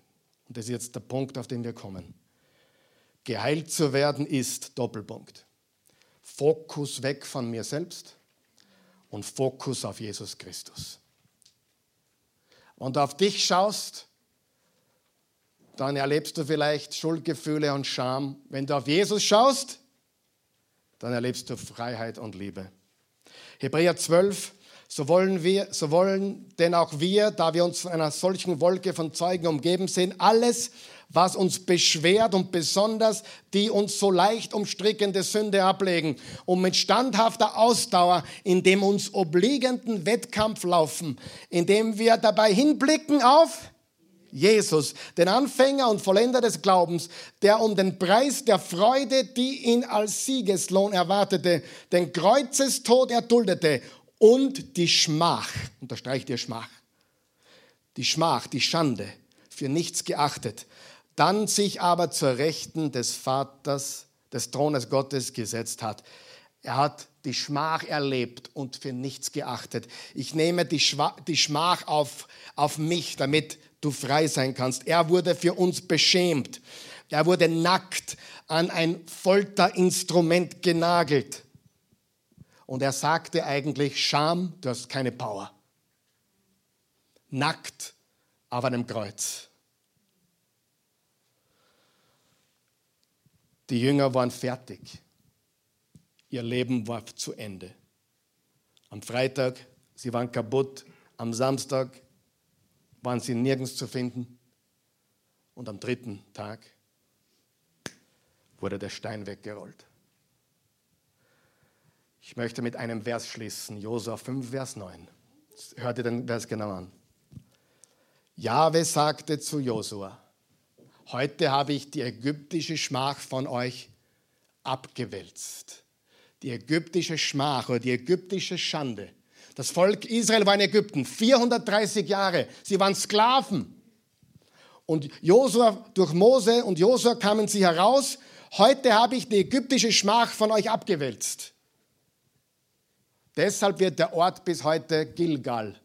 und das ist jetzt der Punkt, auf den wir kommen, geheilt zu werden, ist Doppelpunkt. Fokus weg von mir selbst und Fokus auf Jesus Christus. Du auf dich schaust, dann erlebst du vielleicht Schuldgefühle und Scham. Wenn du auf Jesus schaust, dann erlebst du Freiheit und Liebe. Hebräer 12, so wollen wir, so wollen denn auch wir, da wir uns von einer solchen Wolke von Zeugen umgeben sind, alles, was uns beschwert und besonders die uns so leicht umstrickende Sünde ablegen und mit standhafter Ausdauer in dem uns obliegenden Wettkampf laufen, indem wir dabei hinblicken auf Jesus, den Anfänger und Vollender des Glaubens, der um den Preis der Freude, die ihn als Siegeslohn erwartete, den Kreuzestod erduldete und die Schmach, unterstreicht ihr Schmach, die Schmach, die Schande, für nichts geachtet, dann sich aber zur Rechten des Vaters, des Thrones Gottes gesetzt hat. Er hat die Schmach erlebt und für nichts geachtet. Ich nehme die, Schwa die Schmach auf, auf mich, damit du frei sein kannst. Er wurde für uns beschämt. Er wurde nackt an ein Folterinstrument genagelt. Und er sagte eigentlich, Scham, du hast keine Power. Nackt auf einem Kreuz. Die Jünger waren fertig. Ihr Leben war zu Ende. Am Freitag, sie waren kaputt. Am Samstag waren sie nirgends zu finden. Und am dritten Tag wurde der Stein weggerollt. Ich möchte mit einem Vers schließen, Josua 5, Vers 9. Hört ihr den Vers genau an. Jahwe sagte zu Josua, heute habe ich die ägyptische Schmach von euch abgewälzt. Die ägyptische Schmach oder die ägyptische Schande das Volk Israel war in Ägypten 430 Jahre. Sie waren Sklaven. Und Josua, durch Mose und Josua kamen sie heraus. Heute habe ich die ägyptische Schmach von euch abgewälzt. Deshalb wird der Ort bis heute Gilgal,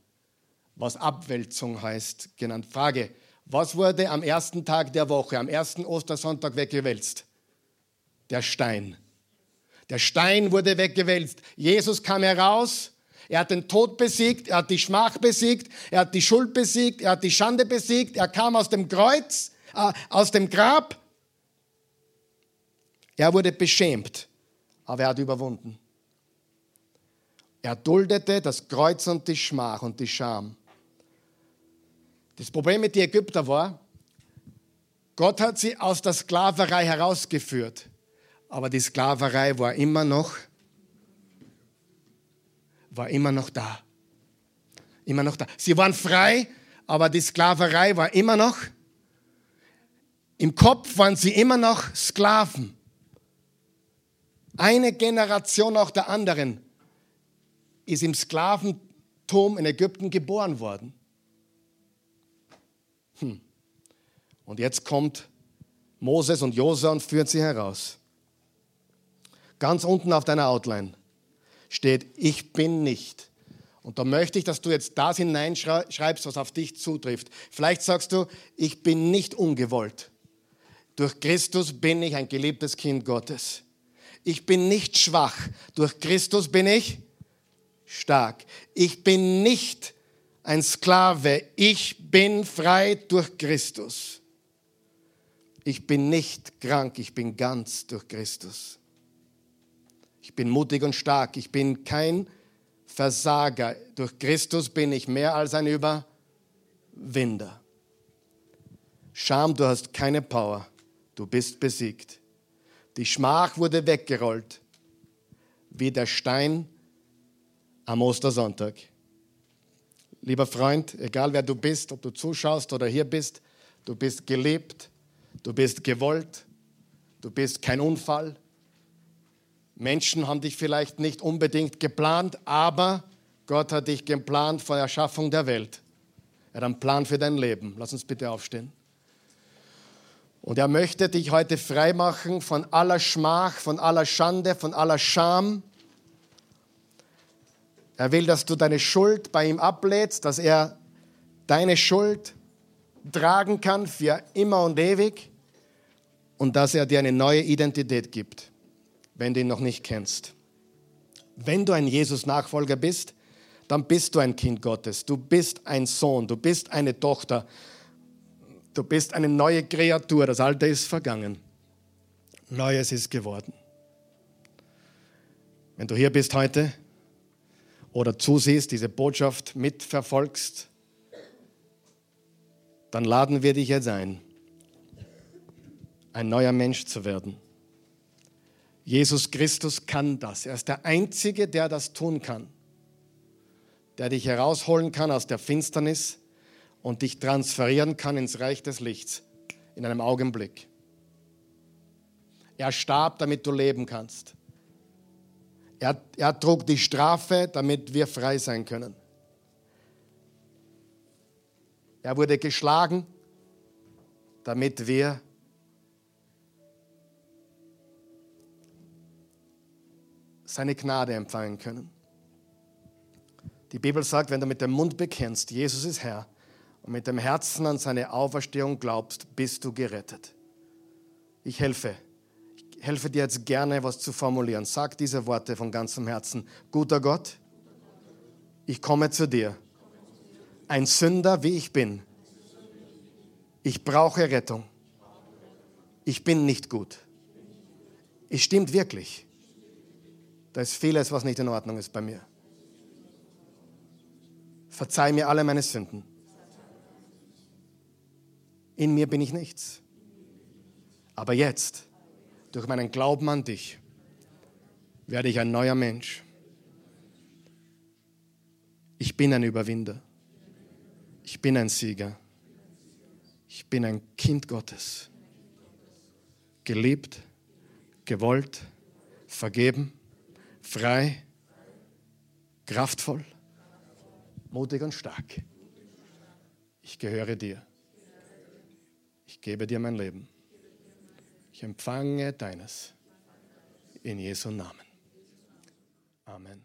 was Abwälzung heißt, genannt. Frage, was wurde am ersten Tag der Woche, am ersten Ostersonntag weggewälzt? Der Stein. Der Stein wurde weggewälzt. Jesus kam heraus er hat den Tod besiegt, er hat die Schmach besiegt, er hat die Schuld besiegt, er hat die Schande besiegt, er kam aus dem Kreuz, äh, aus dem Grab. Er wurde beschämt, aber er hat überwunden. Er duldete das Kreuz und die Schmach und die Scham. Das Problem mit den Ägyptern war, Gott hat sie aus der Sklaverei herausgeführt, aber die Sklaverei war immer noch war immer noch da. Immer noch da. Sie waren frei, aber die Sklaverei war immer noch Im Kopf waren sie immer noch Sklaven. Eine Generation nach der anderen ist im Sklaventum in Ägypten geboren worden. Und jetzt kommt Moses und Josua und führt sie heraus. Ganz unten auf deiner Outline steht, ich bin nicht. Und da möchte ich, dass du jetzt das hineinschreibst, was auf dich zutrifft. Vielleicht sagst du, ich bin nicht ungewollt. Durch Christus bin ich ein geliebtes Kind Gottes. Ich bin nicht schwach. Durch Christus bin ich stark. Ich bin nicht ein Sklave. Ich bin frei durch Christus. Ich bin nicht krank. Ich bin ganz durch Christus. Ich bin mutig und stark. Ich bin kein Versager. Durch Christus bin ich mehr als ein Überwinder. Scham, du hast keine Power. Du bist besiegt. Die Schmach wurde weggerollt, wie der Stein am Ostersonntag. Lieber Freund, egal wer du bist, ob du zuschaust oder hier bist, du bist geliebt, du bist gewollt, du bist kein Unfall. Menschen haben dich vielleicht nicht unbedingt geplant, aber Gott hat dich geplant vor der Erschaffung der Welt. Er hat einen Plan für dein Leben. Lass uns bitte aufstehen. Und er möchte dich heute frei machen von aller Schmach, von aller Schande, von aller Scham. Er will, dass du deine Schuld bei ihm ablädst, dass er deine Schuld tragen kann für immer und ewig und dass er dir eine neue Identität gibt, wenn du ihn noch nicht kennst. Wenn du ein Jesus-Nachfolger bist, dann bist du ein Kind Gottes. Du bist ein Sohn, du bist eine Tochter. Du bist eine neue Kreatur, das Alte ist vergangen. Neues ist geworden. Wenn du hier bist heute oder zusiehst, diese Botschaft mitverfolgst, dann laden wir dich jetzt ein, ein neuer Mensch zu werden. Jesus Christus kann das. Er ist der Einzige, der das tun kann, der dich herausholen kann aus der Finsternis und dich transferieren kann ins Reich des Lichts in einem Augenblick. Er starb, damit du leben kannst. Er, er trug die Strafe, damit wir frei sein können. Er wurde geschlagen, damit wir seine Gnade empfangen können. Die Bibel sagt, wenn du mit dem Mund bekennst, Jesus ist Herr, und mit dem Herzen an seine Auferstehung glaubst, bist du gerettet. Ich helfe. Ich helfe dir jetzt gerne, was zu formulieren. Sag diese Worte von ganzem Herzen. Guter Gott, ich komme zu dir. Ein Sünder, wie ich bin. Ich brauche Rettung. Ich bin nicht gut. Es stimmt wirklich. Da ist vieles, was nicht in Ordnung ist bei mir. Verzeih mir alle meine Sünden in mir bin ich nichts. Aber jetzt, durch meinen Glauben an dich, werde ich ein neuer Mensch. Ich bin ein Überwinder. Ich bin ein Sieger. Ich bin ein Kind Gottes. Geliebt, gewollt, vergeben, frei, kraftvoll, mutig und stark. Ich gehöre dir. Ich gebe dir mein Leben. Ich empfange deines. In Jesu Namen. Amen.